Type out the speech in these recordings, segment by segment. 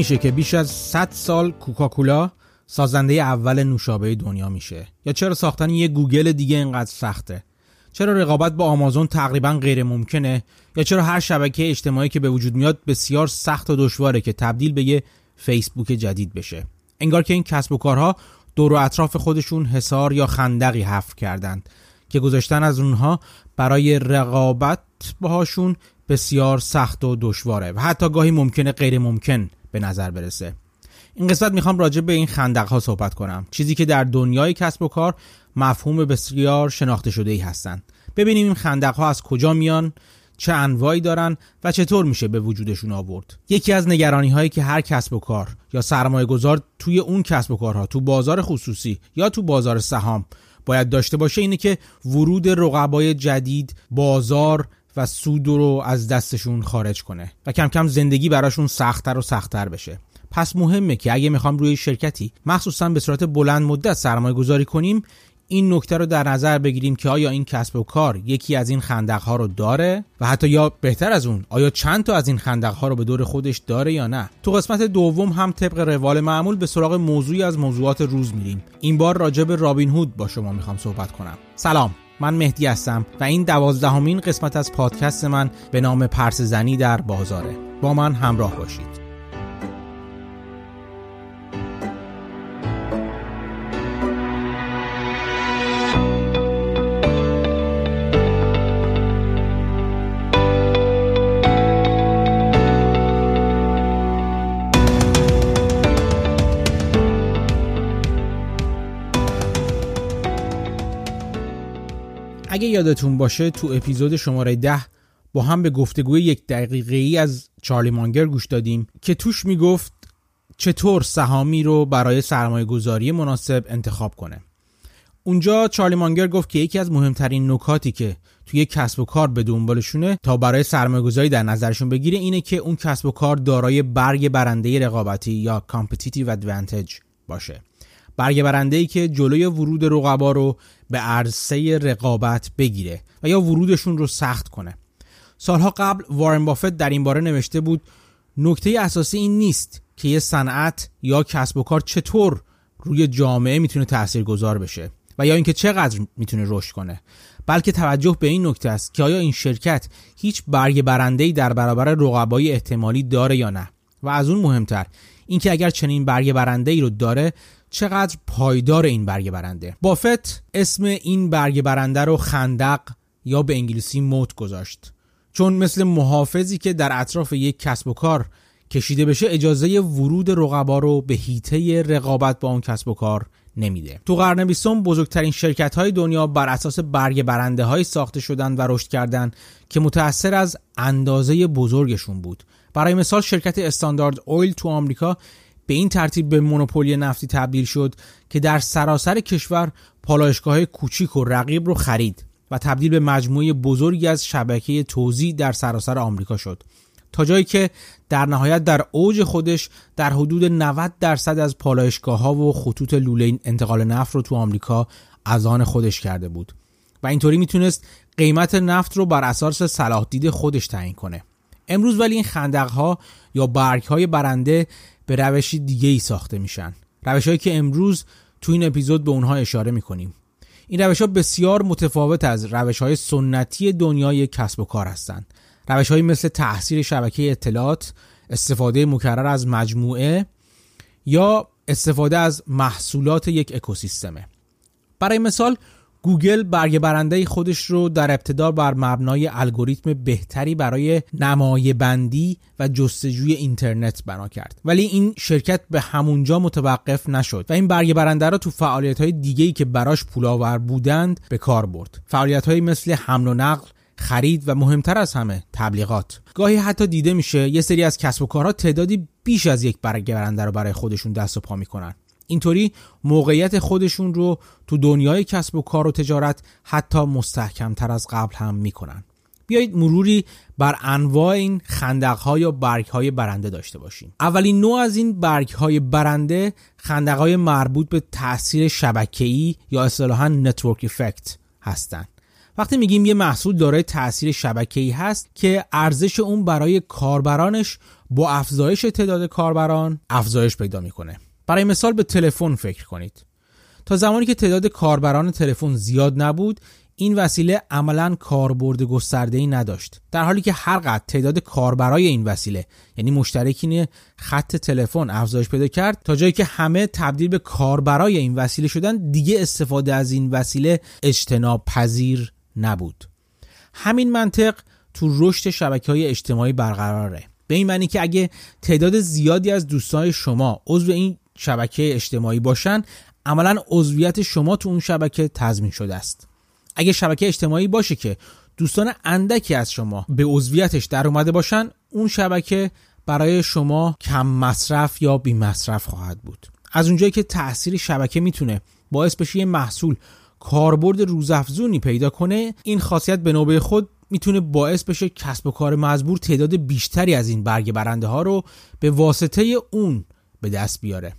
میشه که بیش از 100 سال کوکاکولا سازنده اول نوشابه دنیا میشه. یا چرا ساختن یه گوگل دیگه اینقدر سخته؟ چرا رقابت با آمازون تقریبا غیر ممکنه یا چرا هر شبکه اجتماعی که به وجود میاد بسیار سخت و دشواره که تبدیل به یه فیسبوک جدید بشه؟ انگار که این کسب و کارها دور و اطراف خودشون حسار یا خندقی حفر کردند که گذاشتن از اونها برای رقابت باهاشون بسیار سخت و دشواره. و حتی گاهی ممکنه غیر ممکن به نظر برسه. این قسمت می‌خوام راجع به این خندق ها صحبت کنم. چیزی که در دنیای کسب و کار مفهوم بسیار شناخته شده ای هستند ببینیم این خندق ها از کجا میان چه انواعی دارن و چطور میشه به وجودشون آورد. یکی از نگرانی هایی که هر کسب و کار یا سرمایه گذار توی اون کسب و کارها تو بازار خصوصی یا تو بازار سهام باید داشته باشه اینه که ورود رقبای جدید بازار و سود رو از دستشون خارج کنه و کم کم زندگی براشون سختتر و سختتر بشه. پس مهمه که اگه می‌خوام روی شرکتی مخصوصا به صورت بلند مدت سرمایه گذاری کنیم این نکته رو در نظر بگیریم که آیا این کسب و کار یکی از این خندق ها رو داره و حتی یا بهتر از اون آیا چند تا از این خندق ها رو به دور خودش داره یا نه. تو قسمت دوم هم طبق روال معمول به سراغ موضوعی از موضوعات روز میریم. این بار راجع به رابین هود با شما می‌خوام صحبت کنم. سلام. من مهدی هستم و این دوازدهمین قسمت از پادکست من به نام پرس زنی در بازاره. با من همراه باشید. اگه یادتون باشه تو اپیزود شماره ده با هم به گفتگوی یک دقیقه ای از چارلی مانگر گوش دادیم که توش می‌گفت چطور سهامی رو برای سرمایه گذاری مناسب انتخاب کنه. اونجا چارلی مانگر گفت که یکی از مهمترین نکاتی که توی کسب و کار به دنبالشونه تا برای سرمایه گذاری در نظرشون بگیره اینه که اون کسب و کار دارای برگ برنده رقابتی یا competitive advantage باشه. برگ برنده ای که جلوی ورود رقبا رو به عرصه رقابت بگیره و یا ورودشون رو سخت کنه. سالها قبل وارن بافت در این باره نوشته بود نکته اساسی این نیست که یه صنعت یا کسب و کار چطور روی جامعه می‌تونه تاثیرگذار بشه و یا اینکه چقدر می‌تونه رشد کنه. بلکه توجه به این نکته است که آیا این شرکت هیچ برگ برنده در برابر رقبای احتمالی داره یا نه؟ و از اون مهمتر اینکه اگر چنین برگ برنده ای رو داره چقدر پایدار این برگ برنده. بافت اسم این برگ برنده رو خندق یا به انگلیسی موت گذاشت. چون مثل محافظی که در اطراف یک کسب و کار کشیده بشه اجازه ورود رقبا رو به هیته رقابت با اون کسب و کار نمیده. تو قرن بیستم بزرگترین شرکت های دنیا بر اساس برگ برنده های ساخته شدن و رشد کردن که متأثر از اندازه بزرگشون بود. برای مثال شرکت استاندارد اویل تو آمریکا به این ترتیب به مونوپولی نفتی تبدیل شد که در سراسر کشور پالایشگاه کوچیک و رقیب رو خرید و تبدیل به مجموعه بزرگی از شبکه توزیع در سراسر آمریکا شد. تا جایی که در نهایت در اوج خودش در حدود 90 درصد از پالایشگاه ها و خطوط لوله انتقال نفت رو تو آمریکا از آن خودش کرده بود و اینطوری می‌تونست قیمت نفت رو بر اساس صلاح دید خودش تعیین کنه. امروز ولی این خندق ها یا برگ های برنده به روشی دیگه ای ساخته میشن. روش هایی که امروز تو این اپیزود به اونها اشاره می‌کنیم. این روش ها بسیار متفاوت از روش های سنتی دنیای کسب و کار هستند روش های مثل تاثیر شبکه اطلاعات استفاده مکرر از مجموعه یا استفاده از محصولات یک اکوسیستمه. برای مثال گوگل برگ برنده خودش رو در ابتدا بر مبنای الگوریتم بهتری برای نمای بندی و جستجوی اینترنت بنا کرد. ولی این شرکت به همونجا متوقف نشد و این برگ برنده را تو فعالیت های دیگه که براش پولاور بودند به کار برد. فعالیت های مثل حمل و نقل خرید و مهمتر از همه تبلیغات. گاهی حتی دیده میشه یه سری از کسب و کارها تعدادی بیش از یک برگ برنده رو برای خودشون دست و پا می‌کنن. اینطوری موقعیت خودشون رو تو دنیای کسب و کار و تجارت حتی مستحکمتر از قبل هم می‌کنن. بیایید مروری بر انواع این خندق های یا برگ های برنده داشته باشیم. اولین نوع از این برگ های برنده خندق های مربوط به تاثیر شبکه‌ای یا اصطلاحا نتورک افکت هستند وقتی میگیم یه محصول دارای تاثیر شبکه‌ای هست که ارزش اون برای کاربرانش با افزایش تعداد کاربران افزایش پیدا می‌کنه. برای مثال به تلفن فکر کنید. تا زمانی که تعداد کاربران تلفن زیاد نبود این وسیله عملا کاربرد گسترده ای نداشت. در حالی که هر قد تعداد کاربرای این وسیله یعنی مشترکین خط تلفن افزایش پیدا کرد تا جایی که همه تبدیل به کاربرای این وسیله شدن دیگه استفاده از این وسیله اجتناب پذیر نبود. همین منطق تو رشد شبکه های اجتماعی برقراره. به این معنی که اگه تعداد زیادی از دوستان شما عضو این شبکه اجتماعی باشن عملا عضویت شما تو اون شبکه تضمین شده است. اگه شبکه اجتماعی باشه که دوستان اندکی از شما به عضویتش در اومده باشن اون شبکه برای شما کم مصرف یا بی مصرف خواهد بود. از اونجایی که تاثیر شبکه می‌تونه باعث بشه یه محصول کاربرد روزافزونی پیدا کنه این خاصیت به نوبه خود می‌تونه باعث بشه کسب و کار مزبور تعداد بیشتری از این برگ برنده ها رو به واسطه اون به دست بیاره.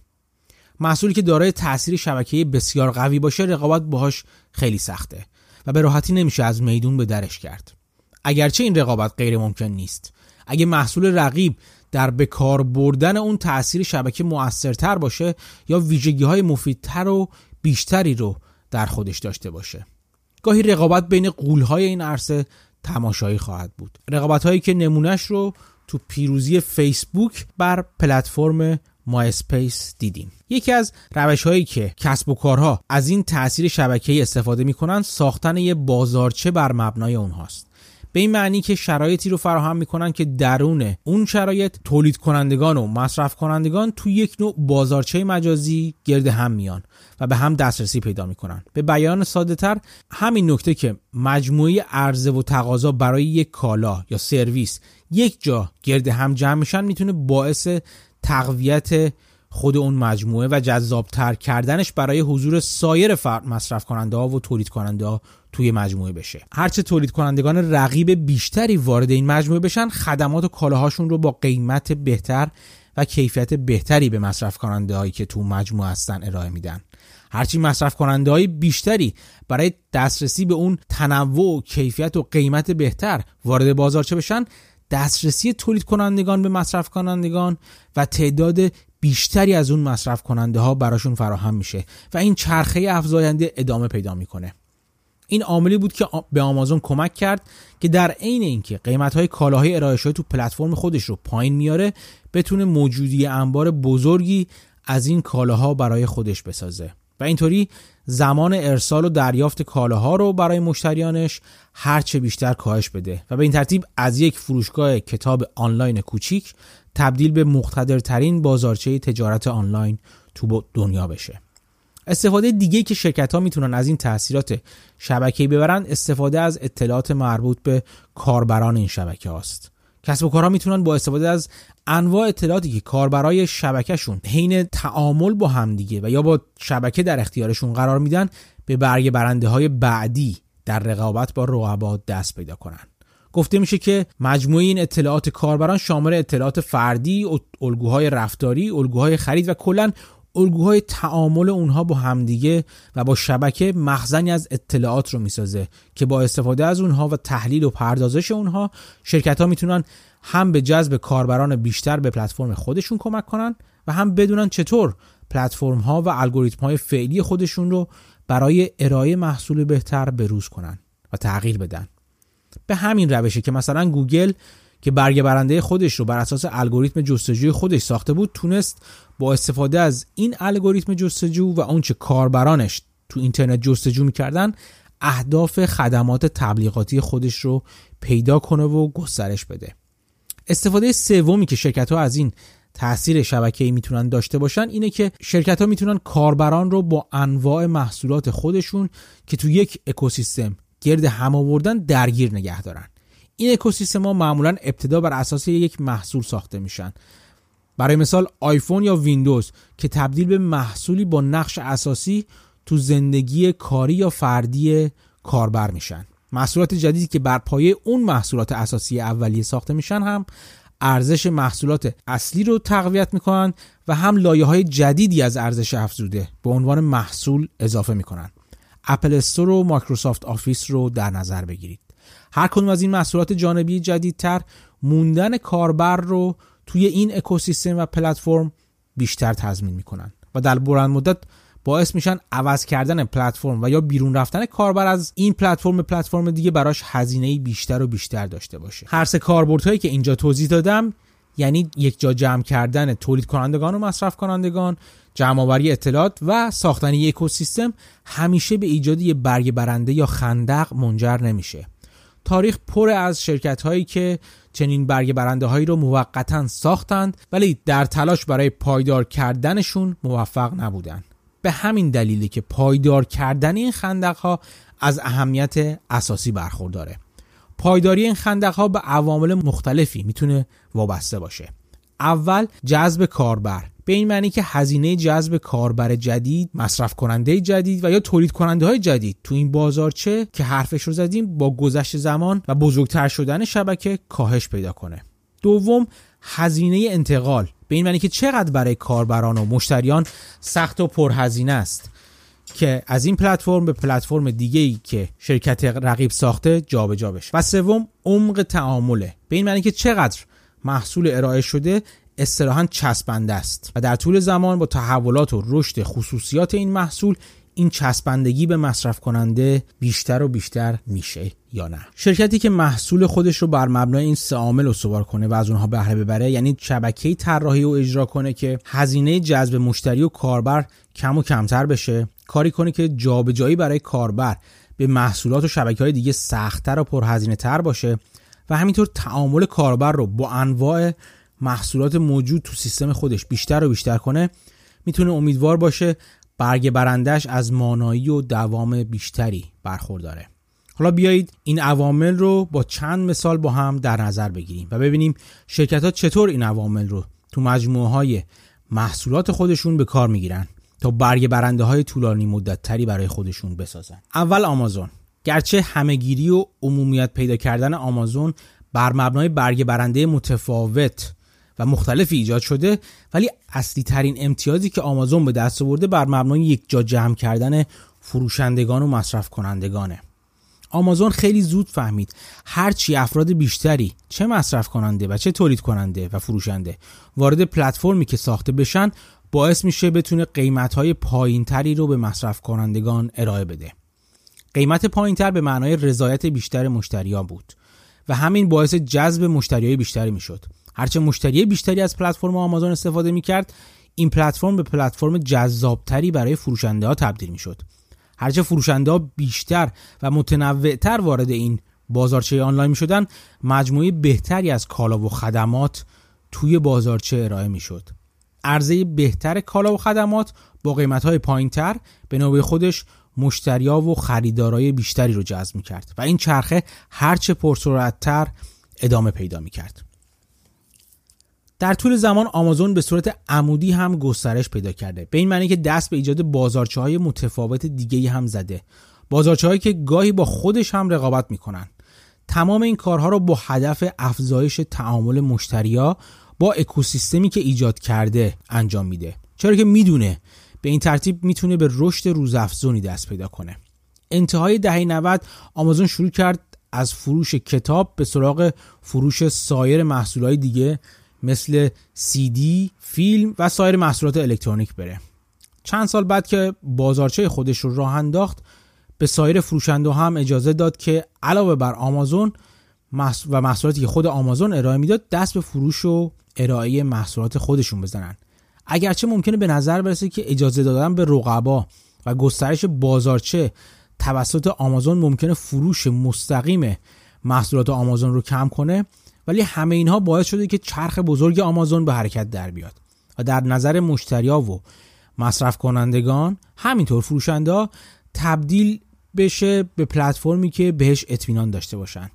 محصولی که دارای تاثیر شبکه‌ای بسیار قوی باشه رقابت باهاش خیلی سخته و به راحتی نمیشه از میدون به درش کرد. اگرچه این رقابت غیر ممکن نیست اگه محصول رقیب در بکار بردن اون تاثیر شبکه موثرتر باشه یا ویژگی های مفیدتر و بیشتری رو در خودش داشته باشه. گاهی رقابت بین قولهای این عرصه تماشایی خواهد بود. رقابت هایی که نمونهش رو تو پیروزی فیسبوک بر پلتفرم اسپیس دیدیم. یکی از روش هایی که کسب و کارها از این تاثیر شبکه‌ای استفاده می‌کنن ساختن یه بازارچه بر مبنای اونهاست. به این معنی که شرایطی رو فراهم می‌کنن که درون اون شرایط تولید کنندگان و مصرف کنندگان تو یک نوع بازارچه مجازی گرد هم میان و به هم دسترسی پیدا می‌کنن. به بیان ساده تر همین نکته که مجموعه عرضه و تقاضا برای یک کالا یا سرویس یک جا گرد هم جمع میشن می‌تونه باعث تقویت خود اون مجموعه و جذابتر کردنش برای حضور سایر فرد مصرف کننده ها و تولید کننده ها توی مجموعه بشه. هرچه تولید کنندگان رقیب بیشتری وارد این مجموعه بشن خدمات و کالاهاشون رو با قیمت بهتر و کیفیت بهتری به مصرف کننده هایی که تو مجموعه هستن ارائه میدن. هرچی مصرف کننده های بیشتری برای دسترسی به اون تنوع و کیفیت و قیمت بهتر وارد بازارچه بشن دسترسی تولید کنندگان به مصرف کنندگان و تعداد بیشتری از اون مصرف کننده ها براشون فراهم میشه و این چرخه افزاینده ادامه پیدا می‌کنه. این عاملی بود که به آمازون کمک کرد که در عین اینکه قیمت های کالاهای ارائه شده تو پلتفرم خودش رو پایین میاره بتونه موجودی انبار بزرگی از این کالاها برای خودش بسازه. و اینطوری زمان ارسال و دریافت کالاها رو برای مشتریانش هرچه بیشتر کاهش بده. و به این ترتیب از یک فروشگاه کتاب آنلاین کوچیک تبدیل به مقتدرترین بازارچه تجارت آنلاین تو دنیا بشه. استفاده دیگه که شرکت ها می‌تونن از این تاثیرات شبکه‌ای ببرن استفاده از اطلاعات مربوط به کاربران این شبکه هاست کسب و کارها می‌تونن با استفاده از انواع اطلاعاتی که کاربرای شبکهشون حین تعامل با همدیگه و یا با شبکه در اختیارشون قرار میدن به برگ برنده های بعدی در رقابت با رقبا دست پیدا کنن. گفته میشه که مجموعه این اطلاعات کاربران شامل اطلاعات فردی، الگوهای رفتاری، الگوهای خرید و کلا الگوهای تعامل اونها با همدیگه و با شبکه مخزنی از اطلاعات رو می‌سازه که با استفاده از اونها و تحلیل و پردازش اونها شرکت ها می‌تونن هم به جذب کاربران بیشتر به پلتفرم خودشون کمک کنن و هم بدونن چطور پلتفرم ها و الگوریتم های فعلی خودشون رو برای ارائه محصول بهتر بروز کنن و تغییر بدن. به همین روشه که مثلا گوگل که برگ برنده خودش رو بر اساس الگوریتم جستجوی خودش ساخته بود تونست با استفاده از این الگوریتم جستجو و اونچه کاربرانش تو اینترنت جستجو می‌کردن اهداف خدمات تبلیغاتی خودش رو پیدا کنه و گسترش بده. استفاده سومی که شرکت ها از این تاثیر شبکه‌ای می‌تونن داشته باشن اینه که شرکت ها می‌تونن کاربران رو با انواع محصولات خودشون که تو یک اکوسیستم گرد هم آوردن درگیر نگه دارن. این اکوسیستم ها معمولا ابتدا بر اساس یک محصول ساخته میشن. برای مثال آیفون یا ویندوز که تبدیل به محصولی با نقش اساسی تو زندگی کاری یا فردی کاربر میشن. محصولات جدیدی که بر پایه اون محصولات اساسی اولیه ساخته میشن هم ارزش محصولات اصلی رو تقویت می‌کنن و هم لایه های جدیدی از ارزش افزوده به عنوان محصول اضافه می‌کنن. Apple Store و Microsoft Office رو در نظر بگیرید. هر کدوم از این محصولات جانبی جدیدتر موندن کاربر رو توی این اکوسیستم و پلتفرم بیشتر تضمین می‌کنن و در بلند مدت باعث میشن عوض کردن پلتفرم و یا بیرون رفتن کاربر از این پلتفرم به پلتفرم دیگه براش هزینه بیشتر و بیشتر داشته باشه. هر سه کاربردهایی که اینجا توضیح دادم یعنی یک جا جمع کردن تولید کنندگان و مصرف کنندگان جمع آوری اطلاعات و ساختن یک اکوسیستم همیشه به ایجاد یه برگ برنده یا خندق منجر نمیشه. تاریخ پر از شرکت هایی که چنین برگ برنده هایی رو موقتا ساختند ولی در تلاش برای پایدار کردنشون موفق نبودند. به همین دلیلی که پایدار کردن این خندق ها از اهمیت اساسی برخورداره. پایداری این خندق ها به عوامل مختلفی می‌تونه وابسته باشه. اول جذب کاربر. به این معنی که هزینه جذب کاربر جدید مصرف کننده جدید و یا تولید کننده های جدید تو این بازارچه که حرفش رو زدیم با گذشت زمان و بزرگتر شدن شبکه کاهش پیدا کنه. دوم هزینه انتقال. به این معنی که چقدر برای کاربران و مشتریان سخت و پرهزینه است که از این پلتفرم به پلتفرم دیگه ای که شرکت رقیب ساخته جابجا جا بشه. و سوم عمق تعامله. به این معنی که چقدر محصول ارائه شده استراحا چسبنده است و در طول زمان با تحولات و رشد خصوصیات این محصول این چسبندگی به مصرف کننده بیشتر و بیشتر میشه یا نه. شرکتی که محصول خودش رو بر مبنای این سه عامل استوار کنه و از اونها بهره ببره یعنی شبکه طراحی و اجرا کنه که هزینه جذب مشتری و کاربر کم و کمتر بشه کاری کنه که جابجایی برای کاربر به محصولات و شبکه های دیگه سختتر و پرهزینه تر باشه و همینطور تعامل کاربر رو با انواع محصولات موجود تو سیستم خودش بیشتر و بیشتر کنه می‌تونه امیدوار باشه برگ برندش از مانایی و دوام بیشتری برخورداره. حالا بیایید این عوامل رو با چند مثال با هم در نظر بگیریم و ببینیم شرکت ها چطور این عوامل رو تو مجموعه های محصولات خودشون به کار می‌گیرن تا برگ برنده های طولانی مدت تری برای خودشون بسازن. اول آمازون. گرچه همهگیری و عمومیت پیدا کردن آمازون بر مبنای برگ برنده متفاوت و مختلفی ایجاد شده ولی اصلی ترین امتیازی که آمازون به دست آورده بر مبنای یک جا جمع کردن فروشندگان و مصرف کنندگانه آمازون خیلی زود فهمید هرچی افراد بیشتری چه مصرف کننده و چه تولید کننده و فروشنده وارد پلتفرمی که ساخته بشن باعث میشه بتونه قیمت های پایین تری رو به مصرف کنندگان ارائه بده. قیمت پایین تر به معنای رضایت بیشتر مشتریان بود و همین باعث جذب مشتری بیشتری می‌شد. هرچه مشتری بیشتری از پلتفرم آمازون استفاده می‌کرد این پلتفرم به پلتفرم جذابتری برای فروشنده ها تبدیل می‌شد هرچه فروشنده ها بیشتر و متنوعتر وارد این بازارچه آنلاین می شدن مجموعه بهتری از کالا و خدمات توی بازارچه ارائه می شد عرضه بهتر کالا و خدمات با قیمت های پایین تر به نوبه خودش مشتریا و خریدارای بیشتری رو جذب می کرد و این چرخه هرچه پرسرعتتر ادامه پیدا می کرد. در طول زمان آمازون به صورت عمودی هم گسترش پیدا کرده. به این معنی که دست به ایجاد بازارچه های متفاوت دیگه هم زده. بازارچه هایی که گاهی با خودش هم رقابت می‌کنن. تمام این کارها رو با هدف افزایش تعامل مشتریا با اکوسیستمی که ایجاد کرده انجام میده. چرا که می‌دونه. به این ترتیب می‌تونه به رشد روزافزونی دست پیدا کنه. انتهای دهه 90 آمازون شروع کرد از فروش کتاب به سراغ فروش سایر محصولات دیگه مثل دی، فیلم و سایر محصولات الکترونیک بره. چند سال بعد که بازارچه خودش رو راه انداخت به سایر فروشنده هم اجازه داد که علاوه بر آمازون و محصولاتی که خود آمازون ارائه می‌داد دست به فروش و ارائه محصولات خودشون بزنن. اگرچه ممکنه به نظر برسه که اجازه دادن به رقبا و گسترش بازارچه توسط آمازون ممکنه فروش مستقیم محصولات آمازون رو کم کنه ولی همه اینها باعث شده که چرخ بزرگ آمازون به حرکت در بیاد و در نظر مشتریا و مصرف کنندگان همینطور فروشنده تبدیل بشه به پلتفرمی که بهش اطمینان داشته باشن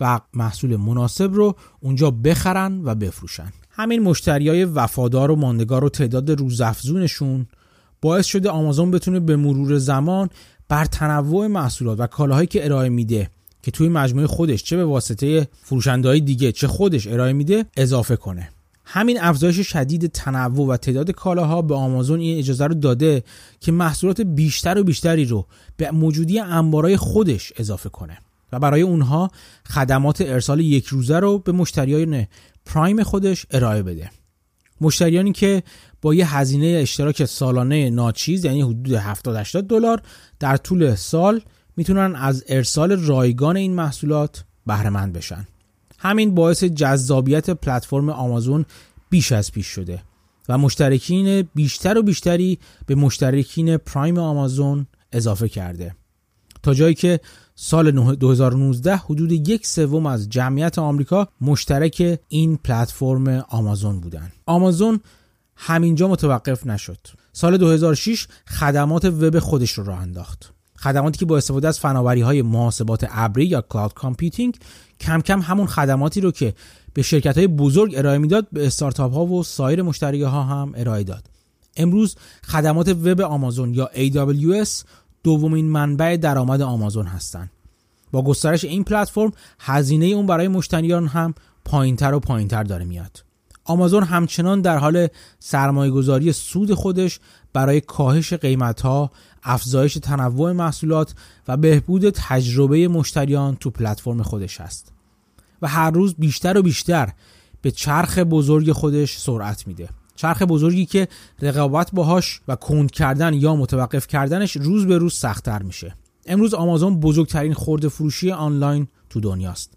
و محصول مناسب رو اونجا بخرن و بفروشن. همین مشتریای وفادار و ماندگار و تعداد روزافزونشون باعث شده آمازون بتونه به مرور زمان بر تنوع محصولات و کالاهایی که ارائه میده که توی مجموعه خودش چه به واسطه فروشنده های دیگه چه خودش ارائه میده اضافه کنه. همین افزایش شدید تنوع و تعداد کالاها به آمازون این اجازه رو داده که محصولات بیشتر و بیشتری رو به موجودی انبارای خودش اضافه کنه و برای اونها خدمات ارسال یک روزه رو به مشتریان پرایم خودش ارائه بده. مشتریانی که با یه هزینه اشتراک سالانه ناچیز یعنی حدود 70 80 دلار در طول سال می‌تونن از ارسال رایگان این محصولات بهره مند بشن همین باعث جذابیت پلتفرم آمازون بیش از پیش شده و مشترکین بیشتر و بیشتری به مشترکین Prime آمازون اضافه کرده تا جایی که سال 2019 حدود یک سوم از جمعیت آمریکا مشترک این پلتفرم آمازون بودند. آمازون همینجا متوقف نشد. سال 2006 خدمات وب خودش رو راه انداخت. خدماتی که با استفاده از فناوری های محاسبات ابری یا cloud computing کم کم همون خدماتی رو که به شرکت های بزرگ ارائه می‌داد به استارتاپ ها و سایر مشتری ها هم ارائه داد. امروز خدمات وب آمازون یا AWS دومین منبع درآمد آمازون هستند. با گسترش این پلتفرم هزینه اون برای مشتریان هم پایینتر و پایینتر داره میاد. آمازون همچنان در حال سرمایه گذاری سود خودش برای کاهش قیمت ها، افزایش تنوع محصولات و بهبود تجربه مشتریان تو پلتفرم خودش است. و هر روز بیشتر و بیشتر به چرخ بزرگ خودش سرعت میده. چرخ بزرگی که رقابت باهاش و کند کردن یا متوقف کردنش روز به روز سختتر میشه امروز آمازون بزرگترین خورده فروشی آنلاین تو دنیاست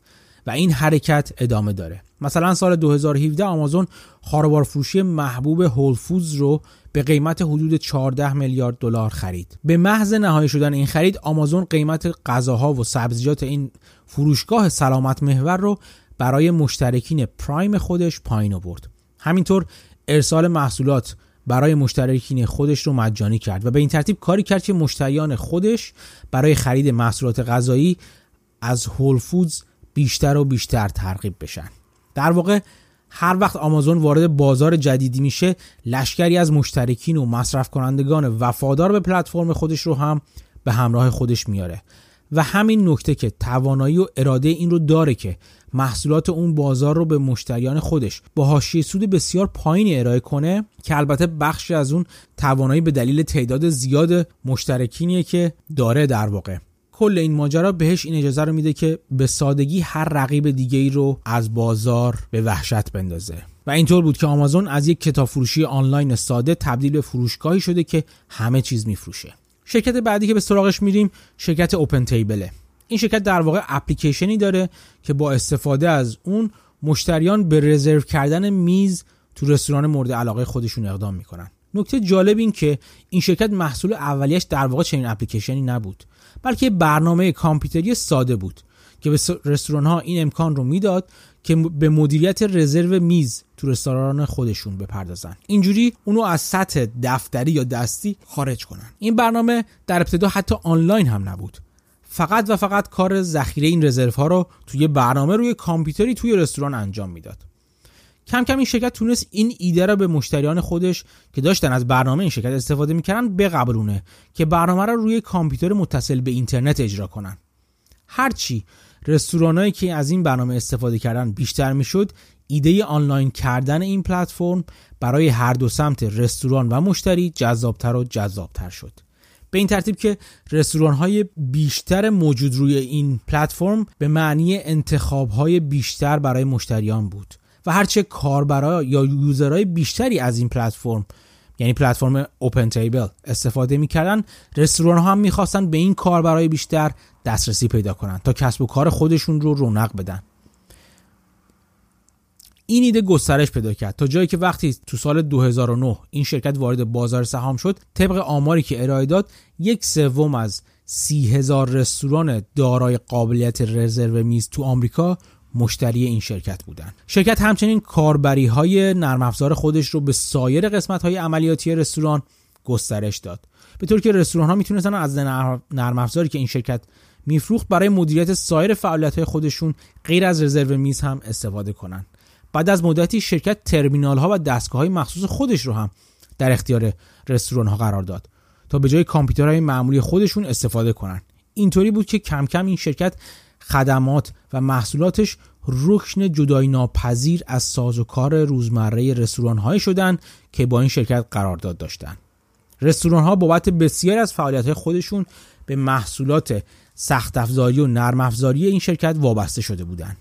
و این حرکت ادامه داره مثلا سال 2017 آمازون خاربار فروشی محبوب هول فودز رو به قیمت حدود 14 میلیارد دلار خرید. به محض نهایی شدن این خرید آمازون قیمت غذاها و سبزیجات این فروشگاه سلامت محور رو برای مشترکین پرایم خودش پایین آورد. همینطور ارسال محصولات برای مشترکین خودش رو مجانی کرد و به این ترتیب کاری کرد که مشتریان خودش برای خرید محصولات غذایی از هول فودز بیشتر و بیشتر ترغیب بشن. در واقع هر وقت آمازون وارد بازار جدیدی میشه لشکری از مشترکین و مصرف کنندگان وفادار به پلتفرم خودش رو هم به همراه خودش میاره. و همین نکته که توانایی و اراده این رو داره که محصولات اون بازار رو به مشتریان خودش با حاشیه سود بسیار پایین ارائه کنه که البته بخشی از اون توانایی به دلیل تعداد زیاد مشترکینیه که داره در واقع. کل این ماجرا بهش این اجازه رو میده که به سادگی هر رقیب دیگه ای رو از بازار به وحشت بندازه. و اینطور بود که آمازون از یک کتاب فروشی آنلاین ساده تبدیل به فروشگاهی شده که همه چیز میفروشه. شرکت بعدی که به سراغش میریم شرکت اوپن تیبله این شرکت در واقع اپلیکیشنی داره که با استفاده از اون مشتریان به رزرو کردن میز تو رستوران مورد علاقه خودشون اقدام می‌کنن. نکته جالب این که این شرکت محصول اولیش در واقع چنین اپلیکیشنی نبود. بلکه برنامه کامپیوتری ساده بود که به رستوران ها این امکان رو می‌داد که به مدیریت رزرو میز تو رستوران خودشون بپردازن. اینجوری اونو از سطح دفتری یا دستی خارج کنن. این برنامه در ابتدا حتی آنلاین هم نبود. فقط و فقط کار ذخیره این رزرو ها رو توی برنامه روی کامپیوتری توی رستوران انجام می‌داد. کم کم این شرکت تونست این ایده رو به مشتریان خودش که داشتن از برنامه این شرکت استفاده می‌کردن بقبلونه که برنامه رو روی کامپیوتر متصل به اینترنت اجرا کنن. هرچی رستورانایی که از این برنامه استفاده کردن بیشتر می‌شد ایده آنلاین کردن این پلتفرم برای هر دو سمت رستوران و مشتری جذابتر و جذابتر شد. به این ترتیب که رستوران های بیشتر موجود روی این پلتفرم به معنی انتخاب های بیشتر برای مشتریان بود. و هرچه کاربرا یا یوزرهای بیشتری از این پلتفرم یعنی پلتفرم اوپن تیبل استفاده می‌کردن رستوران ها هم می‌خواستن به این کاربرای بیشتر دسترسی پیدا کنن تا کسب و کار خودشون رو رونق بدن. این ایده گسترش پیدا کرد. تا جایی که وقتی تو سال 2009 این شرکت وارد بازار سهام شد طبق آماری که ارائه داد یک سوم از سی هزار رستوران دارای قابلیت رزرو میز تو آمریکا مشتری این شرکت بودند. شرکت همچنین کاربری های نرم افزار خودش رو به سایر قسمت های عملیاتی رستوران گسترش داد. به طور که رستوران ها می‌تونستن از نرم افزاری که این شرکت میفروخت برای مدیریت سایر فعالیت های خودشون غیر از رزرو میز هم استفاده کنند. بعد از مدتی شرکت ترمینال ها و دستگاه های مخصوص خودش رو هم در اختیار رستوران ها قرار داد تا به جای کامپیوترهای معمولی خودشون استفاده کنن اینطوری بود که کم کم این شرکت خدمات و محصولاتش رکن جدای ناپذیر از ساز و کار روزمره رستوران های شدن که با این شرکت قرارداد داشتن رستوران ها بابت بسیاری از فعالیت های خودشون به محصولات سخت افزاری و نرم افزاری این شرکت وابسته شده بودند.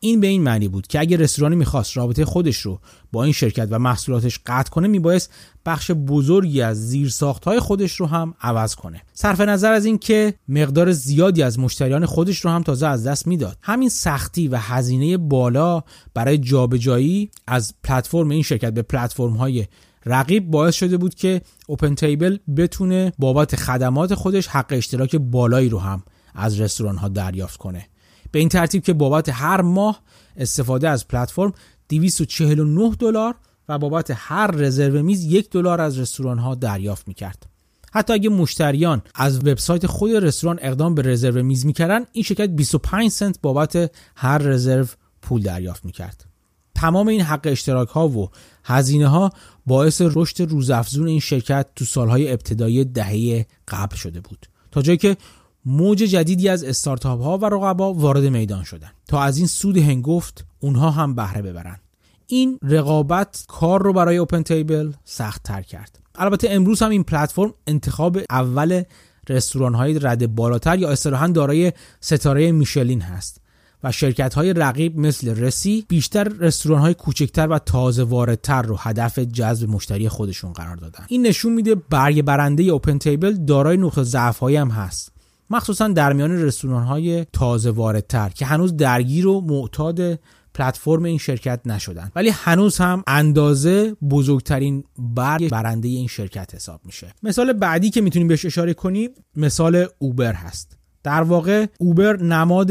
این به این معنی بود که اگر رستورانی می‌خواست رابطه خودش رو با این شرکت و محصولاتش قطع کنه میبایست بخش بزرگی از زیرساختهای خودش رو هم عوض کنه. صرف نظر از اینکه مقدار زیادی از مشتریان خودش رو هم تازه از دست می‌داد. همین سختی و هزینه بالا برای جابجایی از پلتفرم این شرکت به پلتفرم های رقیب باعث شده بود که اوپن تیبل بتونه بابت خدمات خودش حق اشتراک بالایی رو هم از رستوران ها دریافت کنه. به این ترتیب که بابت هر ماه استفاده از پلتفرم 249 دلار و بابت هر رزرو میز یک دلار از رستوران ها دریافت می‌کرد. حتی اگه مشتریان از وبسایت خود رستوران اقدام به رزرو میز می‌کردن این شرکت 25 سنت بابت هر رزرو پول دریافت می‌کرد. تمام این حق اشتراک ها و هزینه ها باعث رشد روزافزون این شرکت تو سالهای ابتدایی دهه قبل شده بود. تا جایی که موج جدیدی از استارتاپ ها و رقبا وارد میدان شدن. تا از این سود هنگفت اونها هم بهره ببرن این رقابت کار رو برای اوپن تیبل سخت تر کرد. البته امروز هم این پلتفرم انتخاب اول رستوران های رد بالاتر یا اصطلاحا دارای ستاره میشلین هست و شرکت های رقیب مثل رسی بیشتر رستوران های کوچکتر و تازه واردتر رو هدف جذب مشتری خودشون قرار دادن. این نشون میده برگ برنده اوپن تیبل دارای نقطه ضعف هم هست. مخصوصا در میان رستوران های تازه واردتر که هنوز درگیر و معتاد پلتفرم این شرکت نشدن. ولی هنوز هم اندازه بزرگترین برگ برنده این شرکت حساب میشه. مثال بعدی که می‌تونیم بهش اشاره کنیم مثال اوبر هست. در واقع اوبر نماد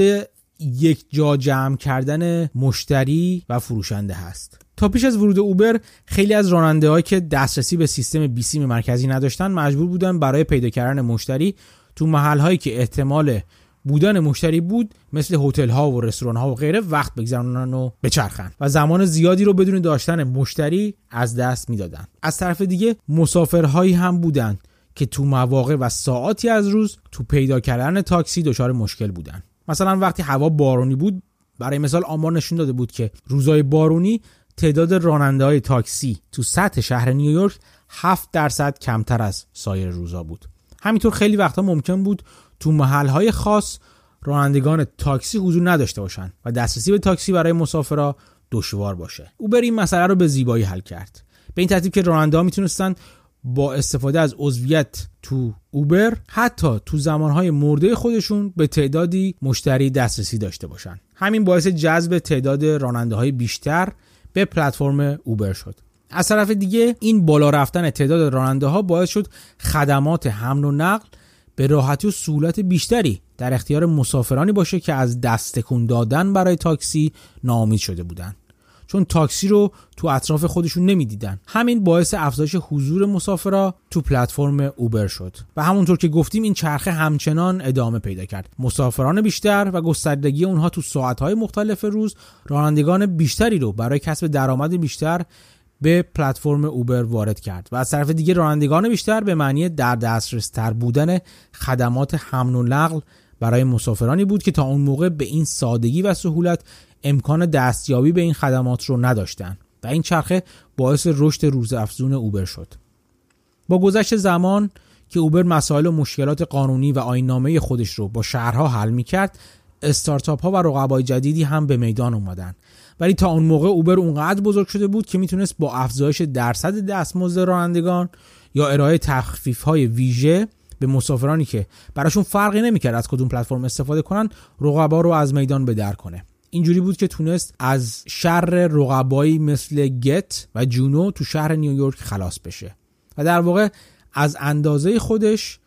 یک جا جمع کردن مشتری و فروشنده هست. تا پیش از ورود اوبر خیلی از راننده که دسترسی به سیستم بیسیم مرکزی نداشتن مجبور بودن برای پیدا کردن مشتری تو محل هایی که احتمال بودن مشتری بود مثل هتل ها و رستوران ها و غیره وقت بگذرونن و بچرخن و زمان زیادی رو بدون داشتن مشتری از دست می‌دادن. از طرف دیگه مسافرهایی هم بودن که تو مواقع و ساعاتی از روز تو پیدا کردن تاکسی دچار مشکل بودن. مثلا وقتی هوا بارونی بود برای مثال آمار نشون داده بود که روزای بارونی تعداد راننده های تاکسی تو سطح شهر نیویورک 7 درصد کمتر از سایر روزا بود. همینطور خیلی وقتا ممکن بود تو محلهای خاص رانندگان تاکسی حضور نداشته باشند و دسترسی به تاکسی برای مسافرها دشوار باشه. اوبر این مسئله رو به زیبایی حل کرد. به این ترتیب که راننده ها می‌تونستن با استفاده از عضویت تو اوبر حتی تو زمانهای مرده خودشون به تعدادی مشتری دسترسی داشته باشن. همین باعث جذب تعداد راننده های بیشتر به پلتفرم اوبر شد. از طرف دیگه این بالا رفتن تعداد راننده ها باعث شد خدمات حمل و نقل به راحتی و سهولت بیشتری در اختیار مسافرانی باشه که از دست تکون دادن برای تاکسی ناامید شده بودند چون تاکسی رو تو اطراف خودشون نمی‌دیدن. همین باعث افزایش حضور مسافرا تو پلتفرم اوبر شد. و همونطور که گفتیم این چرخه همچنان ادامه پیدا کرد. مسافران بیشتر و گستردگی اونها تو ساعتهای مختلف روز رانندگان بیشتری رو برای کسب درآمد بیشتر به پلتفرم اوبر وارد کرد و از طرف دیگه رانندگان بیشتر به معنی در دسترس تر بودن خدمات حمل و نقل برای مسافرانی بود که تا اون موقع به این سادگی و سهولت امکان دستیابی به این خدمات رو نداشتن و این چرخه باعث رشد روز افزون اوبر شد. با گذشت زمان که اوبر مسائل و مشکلات قانونی و آینامه خودش رو با شهرها حل می کرد استارتاپ ها و رقبای جدیدی هم به میدان اومدن. ولی تا اون موقع اوبر اونقدر بزرگ شده بود که می‌تونست با افزایش درصد دستمزد رانندگان یا ارائه تخفیف های ویژه به مسافرانی که براشون فرقی نمی‌کرد از کدوم پلتفرم استفاده کنن رقبا رو از میدان به در کنه. اینجوری بود که تونست از شر رقبایی مثل گت و جونو تو شهر نیویورک خلاص بشه و در واقع از اندازه خودش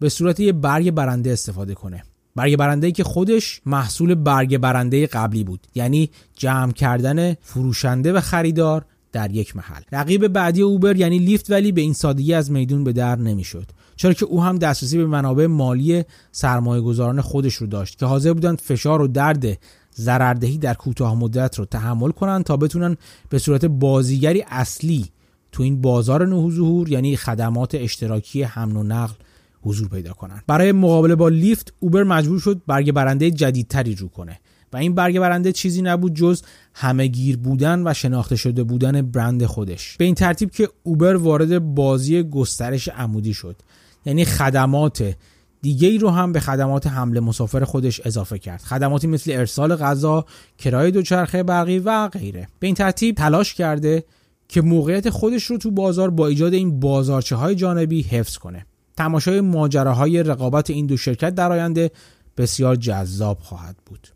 به صورت یه برگ برنده استفاده کنه. برگ برنده که خودش محصول برگ برنده قبلی بود. یعنی جمع کردن فروشنده و خریدار در یک محل. رقیب بعدی اوبر یعنی لیفت ولی به این سادگی از میدون به در نمی‌شد. چرا که او هم دسترسی به منابع مالی سرمایه گذاران خودش رو داشت که حاضر بودند فشار و درد ضرردهی در کوتاه مدت رو تحمل کنند تا بتونن به صورت بازیگری اصلی تو این بازار نهو ظهور یعنی خدمات اشتراکی حمل و نقل حضور پیدا کنند برای مقابله با لیفت اوبر مجبور شد برگ برنده جدیدتری رو کنه. و این برگه برنده چیزی نبود جز همهگیر بودن و شناخته شده بودن برند خودش. به این ترتیب که اوبر وارد بازی گسترش عمودی شد. یعنی خدمات دیگه ای رو هم به خدمات حمل مسافر خودش اضافه کرد. خدماتی مثل ارسال غذا کرایه دوچرخه برقی و غیره. به این ترتیب تلاش کرده که موقعیت خودش رو تو بازار با ایجاد این بازارچه های جانبی حفظ کنه. تماشای ماجراهای رقابت این دو شرکت در آینده بسیار جذاب خواهد بود.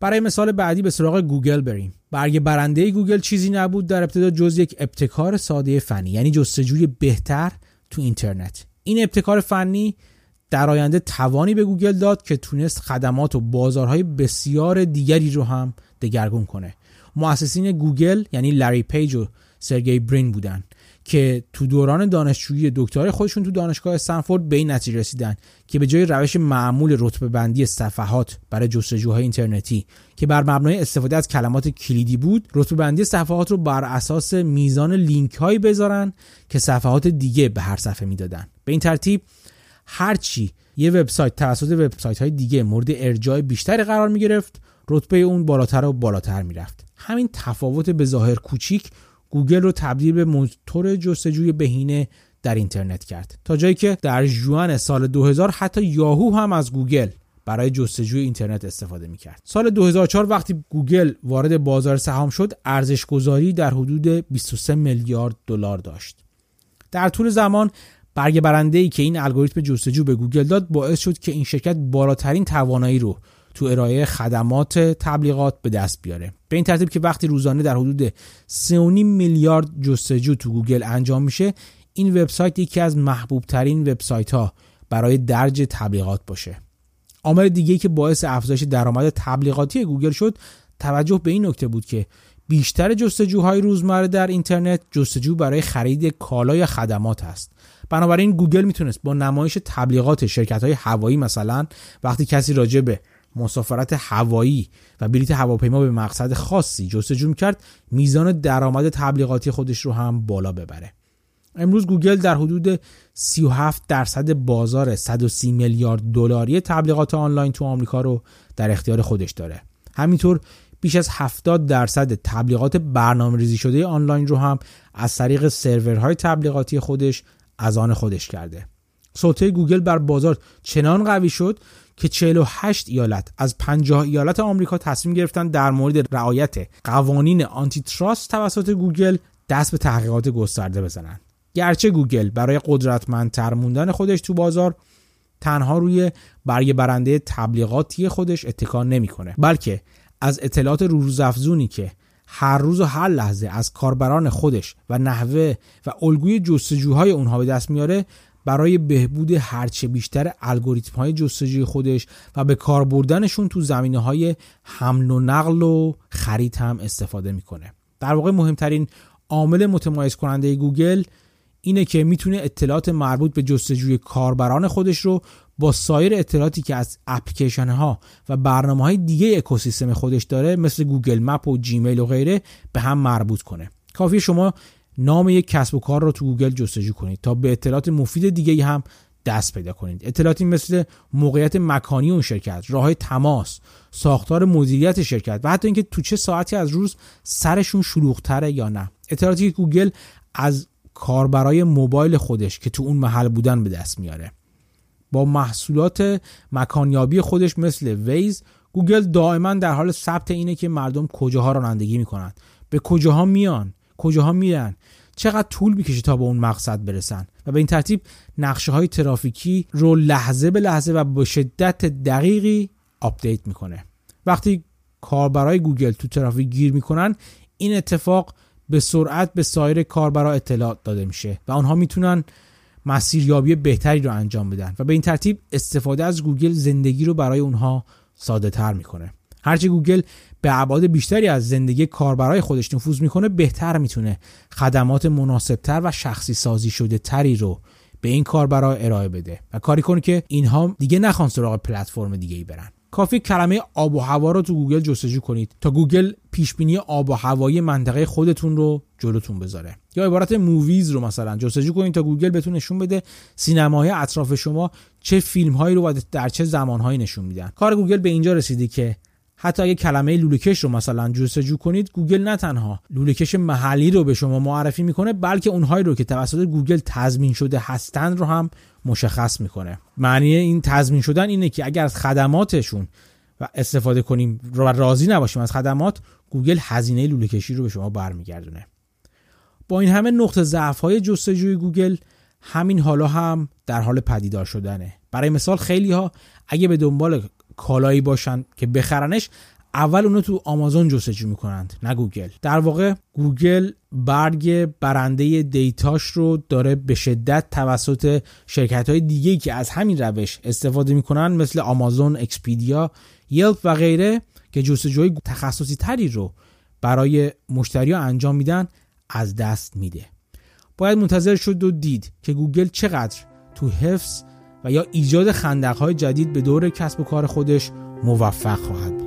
برای مثال بعدی به سراغ گوگل بریم. برگ برنده گوگل چیزی نبود در ابتدا جز یک ابتکار ساده فنی یعنی جستجوی بهتر تو اینترنت. این ابتکار فنی در آینده توانی به گوگل داد که تونست خدمات و بازارهای بسیار دیگری رو هم دگرگون کنه. مؤسسین گوگل یعنی لری پیج و سرگی برین بودن. که تو دوران دانشجویی دکترای خودشون تو دانشگاه استنفورد به این نتیجه رسیدن که به جای روش معمول رتبه بندی صفحات برای جستجوهای اینترنتی که بر مبنای استفاده از کلمات کلیدی بود رتبه بندی صفحات رو بر اساس میزان لینک هایی بذارن که صفحات دیگه به هر صفحه می‌دادن. به این ترتیب هرچی یه وبسایت توسط وبسایت های دیگه مورد ارجاع بیشتری قرار می گرفت رتبه اون بالاتر و بالاتر می‌رفت. همین تفاوت به ظاهر کوچیک گوگل رو تبدیل به موتور جستجوی بهینه در اینترنت کرد. تا جایی که در ژوئن سال 2000 حتی یاهو هم از گوگل برای جستجوی اینترنت استفاده می‌کرد. سال 2004 وقتی گوگل وارد بازار سهام شد ارزش گذاری در حدود 23 میلیارد دلار داشت. در طول زمان برگ برنده ای که این الگوریتم جستجو به گوگل داد باعث شد که این شرکت بالاترین توانایی رو تو ارائه خدمات تبلیغات به دست بیاره. به این ترتیب که وقتی روزانه در حدود 3.5 میلیارد جستجو تو گوگل انجام میشه این وبسایت یکی از محبوب ترین وبسایت ها برای درج تبلیغات باشه. عامل دیگه که باعث افزایش درآمد تبلیغاتی گوگل شد توجه به این نکته بود که بیشتر جستجوهای روزمره در اینترنت جستجو برای خرید کالا یا خدمات است. بنابراین گوگل می‌تونست با نمایش تبلیغات شرکت های هوایی مثلا وقتی کسی راجع به مسافرت هوایی و بلیت هواپیما به مقصد خاصی جستجو کرد میزان درآمد تبلیغاتی خودش رو هم بالا ببره. امروز گوگل در حدود 37 درصد بازار 130 میلیارد دلاری تبلیغات آنلاین تو آمریکا رو در اختیار خودش داره. همینطور بیش از 70 درصد تبلیغات برنامه ریزی شده آنلاین رو هم از طریق سرورهای تبلیغاتی خودش از آن خودش کرده. سلطه گوگل بر بازار چنان قوی شد که 48 ایالت از 50 ایالت آمریکا تصمیم گرفتن در مورد رعایت قوانین آنتی تراست توسط گوگل دست به تحقیقات گسترده بزنند. گرچه گوگل برای قدرتمندتر موندن خودش تو بازار تنها روی برگ برنده تبلیغاتی خودش اتکا نمی‌کنه بلکه از اطلاعات روزافزونی که هر روز و هر لحظه از کاربران خودش و نحوه و الگوی جستجوهای اونها به دست میاره برای بهبود هرچه بیشتر الگوریتم های جستجوی خودش و به کار بردنشون تو زمینه های حمل و نقل و خرید هم استفاده می‌کنه. در واقع مهمترین عامل متمایز کننده گوگل اینه که می‌تونه اطلاعات مربوط به جستجوی کاربران خودش رو با سایر اطلاعاتی که از اپلیکیشن ها و برنامه های دیگه اکوسیستم خودش داره مثل گوگل مپ و جیمیل و غیره به هم مربوط کنه. کافیه شما نام یک کسب و کار رو تو گوگل جستجو کنید تا به اطلاعات مفید دیگه هم دست پیدا کنید. اطلاعاتی مثل موقعیت مکانی اون شرکت راه تماس ساختار مدیریت شرکت و حتی اینکه تو چه ساعتی از روز سرشون شلوغتره یا نه. اطلاعاتی که گوگل از کاربرای موبایل خودش که تو اون محل بودن به دست میاره. با محصولات مکانیابی خودش مثل ویز گوگل دائما در حال ثبت اینه که مردم کجاها رانندگی می‌کنن. از کجاها میان؟ کجاها میرن؟ چقدر طول می‌کشه تا به اون مقصد برسن؟ و به این ترتیب نقشه های ترافیکی رو لحظه به لحظه و به شدت دقیقی آپدیت می‌کنه. وقتی کاربرای گوگل تو ترافیک گیر می‌کنن این اتفاق به سرعت به سایر کاربرا اطلاع داده میشه و آنها می‌تونن مسیریابی بهتری رو انجام بدن و به این ترتیب استفاده از گوگل زندگی رو برای اونها ساده تر می‌کنه. هرچه گوگل به ابعاد بیشتری از زندگی کاربرای خودش نفوذ می‌کنه بهتر می‌تونه خدمات مناسبتر و شخصی سازی شده تری رو به این کاربرا ارائه بده. و کاری کنه که اینها دیگه نخوان سراغ پلتفرم دیگه ای برن. کافیه کلمه آب و هوا رو تو گوگل جستجو کنید تا گوگل پیش بینی آب و هوایی منطقه خودتون رو جلوتون بذاره. یا عبارت movies رو مثلا جستجو کنید تا گوگل بهتون نشون بده سینماهای اطراف شما چه فیلم هایی رو و در چه زمان هایی نشون میدن. کار گوگل به اینجا رسیده که حتی اگه کلمه لولهکش رو مثلا جستجو کنید گوگل نه تنها لولهکش محلی رو به شما معرفی می‌کنه بلکه اونهایی رو که توسط گوگل تضمین شده هستند رو هم مشخص می‌کنه. معنی این تضمین شدن اینه که اگر از خدماتشون استفاده کنیم و راضی نباشیم از خدمات گوگل هزینه لوله کشی رو به شما برمیگردونه. با این همه نقطه ضعف های جستجوی گوگل همین حالا هم در حال پدیدار شدنه. برای مثال خیلی ها اگه به دنبال کالایی باشن که بخرنش اول اونو تو آمازون جستجو می‌کنند نه گوگل. در واقع گوگل برگ برنده دیتاش رو داره به شدت توسط شرکت های دیگه که از همین روش استفاده می‌کنن مثل آمازون، اکسپیدیا، یلپ و غیره که جستجوی تخصصی تری رو برای مشتری ها انجام میدن از دست میده. باید منتظر شد و دید که گوگل چقدر تو حفظ و یا ایجاد خندقهای جدید به دور کسب و کار خودش موفق خواهد بود.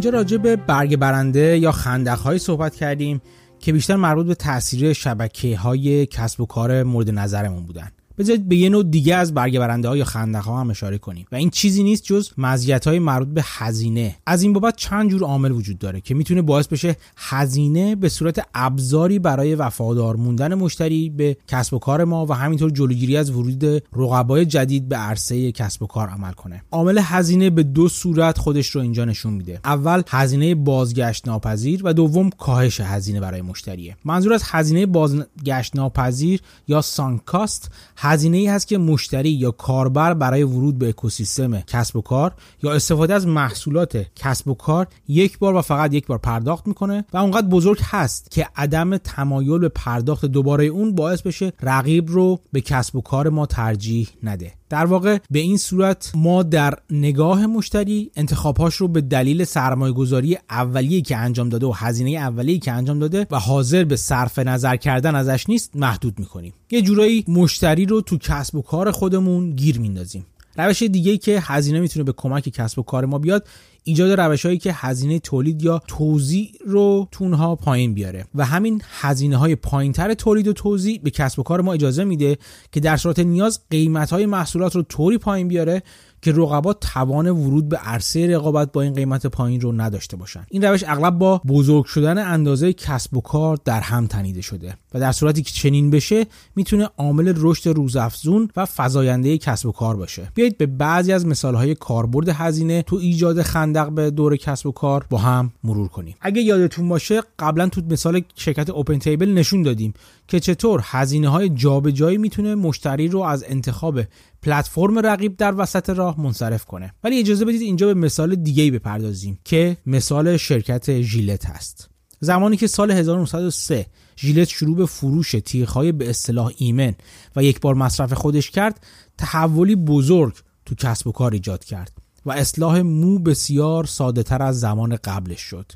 اینجا راجع به برگ برنده یا خندق صحبت کردیم که بیشتر مربوط به تاثیر شبکه های کسب و کار مورد نظرمون بودن. بذارید به یه نوع دیگه از برگ برنده ها یا خندق ها هم اشاره کنیم. و این چیزی نیست جز مزیت های مربوط به هزینه. از این بابت چند جور عامل وجود داره که می‌تونه باعث بشه هزینه به صورت ابزاری برای وفادار موندن مشتری به کسب و کار ما و همینطور جلوگیری از ورود رقبای جدید به عرصه کسب و کار عمل کنه. عامل هزینه به دو صورت خودش رو اینجا نشون میده. اول هزینه بازگشت ناپذیر و دوم کاهش هزینه برای مشتریه. منظور از هزینه بازگشت ناپذیر یا سانکاست هزینه ای هست که مشتری یا کاربر برای ورود به اکوسیستم کسب و کار یا استفاده از محصولات کسب و کار یک بار و فقط یک بار پرداخت می‌کنه و اونقدر بزرگ هست که عدم تمایل به پرداخت دوباره اون باعث بشه رقیب رو به کسب و کار ما ترجیح نده. در واقع به این صورت ما در نگاه مشتری انتخابهاش رو به دلیل سرمایه گذاری اولیه که انجام داده و هزینه اولیه که انجام داده و حاضر به صرف نظر کردن ازش نیست محدود می‌کنیم. یه جورایی مشتری رو تو کسب و کار خودمون گیر میندازیم. روش دیگه که هزینه می‌تونه به کمک کسب و کار ما بیاد ایجاد روش هایی که هزینه تولید یا توزیع رو تونها پایین بیاره. و همین هزینه های پایین تر تولید و توزیع به کسب و کار ما اجازه میده که در صورت نیاز قیمت های محصولات رو طوری پایین بیاره که رقبا توان ورود به عرصه رقابت با این قیمت پایین رو نداشته باشن. این روش اغلب با بزرگ شدن اندازه کسب و کار در هم تنیده شده و در صورتی که چنین بشه می‌تونه عامل رشد روزافزون و فزاینده کسب و کار باشه. بیایید به بعضی از مثالهای کاربرد هزینه تو ایجاد خندق به دور کسب و کار با هم مرور کنیم. اگه یادتون باشه قبلا تو مثال شرکت اوپن تیبل نشون دادیم که چطور هزینه های جابجایی می‌تونه مشتری رو از انتخاب پلتفرم رقیب در وسط راه منصرف کنه. ولی اجازه بدید اینجا به مثال دیگه بپردازیم که مثال شرکت ژیلت هست. زمانی که سال 1903 ژیلت شروع به فروش تیغ‌های به اصطلاح ایمن و یک بار مصرف خودش کرد تحولی بزرگ تو کسب و کار ایجاد کرد و اصلاح مو بسیار ساده تر از زمان قبلش شد.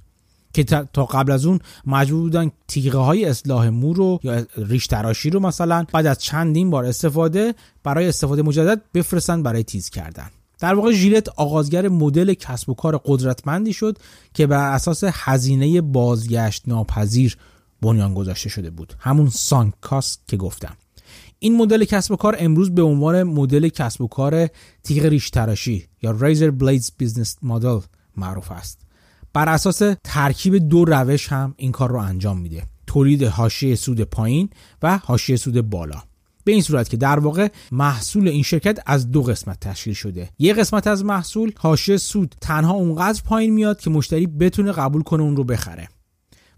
که تا قبل از اون مجبور بودن تیغه های اصلاح مو رو یا ریش تراشی رو مثلا بعد از چندین بار استفاده برای استفاده مجدد بفرستن برای تیز کردن. در واقع ژیلت آغازگر مدل کسب و کار قدرتمندی شد که بر اساس هزینه بازگشت ناپذیر بنیان گذاشته شده بود. همون sunk cost که گفتم. این مدل کسب و کار امروز به عنوان مدل کسب و کار تیغ ریش تراشی یا razor blades business model معروف است. بر اساس ترکیب دو روش هم این کار رو انجام میده. تولید حاشیه سود پایین و حاشیه سود بالا. به این صورت که در واقع محصول این شرکت از دو قسمت تشکیل شده. یه قسمت از محصول حاشیه سود تنها اونقدر پایین میاد که مشتری بتونه قبول کنه اون رو بخره.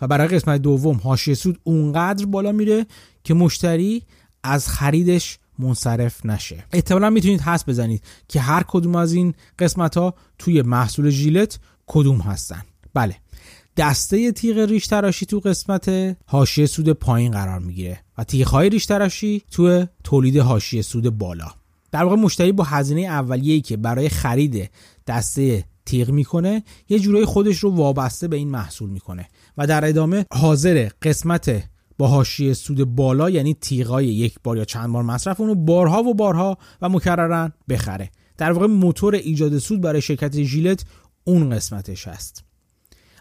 و برای قسمت دوم حاشیه سود اونقدر بالا میره که مشتری از خریدش منصرف نشه. احتمالا می‌تونید حس بزنید که هر کدوم از این قسمت ها توی محصول ژیلت کدوم هستن. بله. دسته تیغ ریش تراشی تو قسمت حاشیه سود پایین قرار می‌گیره و تیغ های ریش تراشی تو تولید حاشیه سود بالا. در واقع مشتری با هزینه اولیه‌ای که برای خرید دسته تیغ می‌کنه یه جورایی خودش رو وابسته به این محصول می‌کنه و در ادامه حاضر قسمت با حاشیه سود بالا یعنی تیغای یک بار یا چند بار مصرف اونو بارها و بارها و مکررن بخره. در واقع موتور ایجاد سود برای شرکت ژیلت اون قسمتش هست.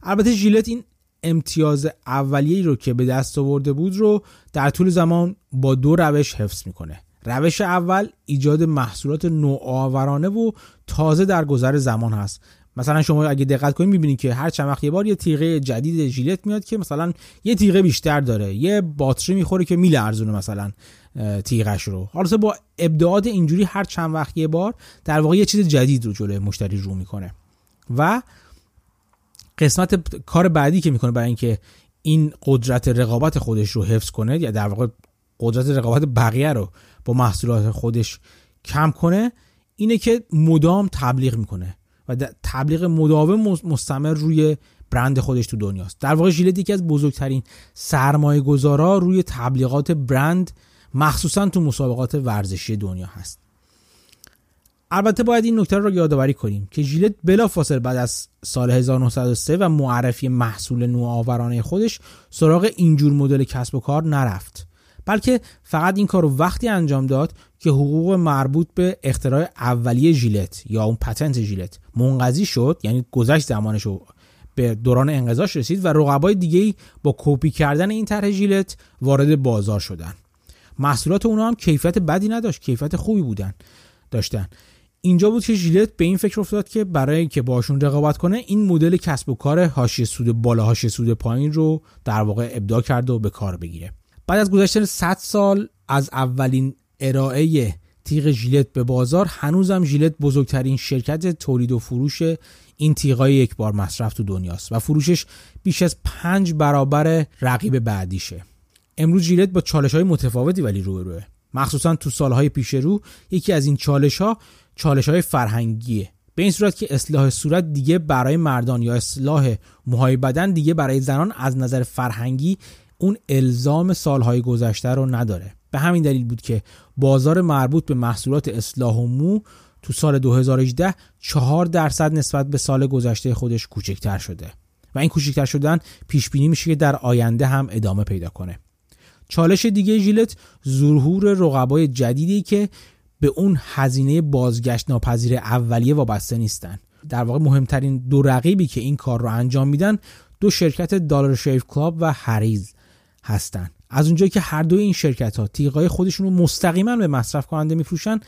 البته ژیلت این امتیاز اولیه‌ای رو که به دست آورده بود رو در طول زمان با دو روش حفظ می‌کنه. روش اول ایجاد محصولات نوآورانه و تازه در گذر زمان هست. مثلا شما اگه دقت کنید می‌بینید که هر چند وقت یه بار یه تیغه جدید ژیلت میاد که مثلا یه تیغه بیشتر داره یه باتری می‌خوره که میلرزونه مثلا تیغش رو. حالا با ابداعات اینجوری هر چند وقت یه بار در واقع یه چیز جدید رو جلوی مشتری رو می‌کنه. و قسمت کار بعدی که می‌کنه برای اینکه این قدرت رقابت خودش رو حفظ کنه یا در واقع قدرت رقابت بقیه رو با محصولات خودش کم کنه اینه که مدام تبلیغ می‌کنه و تبلیغ مداوم مستمر روی برند خودش تو دنیاست. در واقع ژیلت یکی از بزرگترین سرمایه گذارا روی تبلیغات برند مخصوصا تو مسابقات ورزشی دنیا هست. البته باید این نکته رو یادآوری کنیم که ژیلت بلافاصله بعد از سال 1903 و معرفی محصول نوآورانه خودش سراغ اینجور مدل کسب و کار نرفت. بلکه فقط این کار رو وقتی انجام داد که حقوق مربوط به اختراع اولیه ژیلت یا اون پتنت ژیلت منقضی شد یعنی گذشت زمانش رو به دوران انقضاش رسید و رقبای دیگه با کپی کردن این طرح ژیلت وارد بازار شدن. محصولات اونا هم کیفیت بدی نداشت کیفیت خوبی بودن داشتن. اینجا بود که ژیلت به این فکر افتاد که برای اینکه باشون رقابت کنه این مدل کسب و کار حاشیه سود بالا حاشیه سود پایین رو در واقع ابداع کرده و به کار بگیره. بعد از گذشتن 100 سال از اولین ارائه تیغ ژیلت به بازار هنوزم ژیلت بزرگترین شرکت تولید و فروش این تیغای یک بار مصرف تو دنیاست و فروشش بیش از پنج برابر رقیب بعدیشه. امروز ژیلت با چالش های متفاوتی ولی روبروه. مخصوصا تو سالهای پیش رو یکی از این چالش ها چالش های فرهنگیه. به این صورت که اصلاح صورت دیگه برای مردان یا اصلاح موهای بدن دیگه برای زنان از نظر فرهنگی اون الزام سالهای گذشته رو نداره. به همین دلیل بود که بازار مربوط به محصولات اصلاح و مو تو سال 2018 4 درصد نسبت به سال گذشته خودش کوچکتر شده و این کوچکتر شدن پیش بینی میشه که در آینده هم ادامه پیدا کنه. چالش دیگه ژیلت ظهور رقبای جدیدی که به اون هزینه بازگشت ناپذیر اولیه وابسته نیستن. در واقع مهمترین دو رقیبی که این کار رو انجام میدن دو شرکت دلار شیف کلاب و هریز هستن. از اونجایی که هر دو این شرکت ها تیغای خودشون رو مستقیما به مصرف کننده میفروشن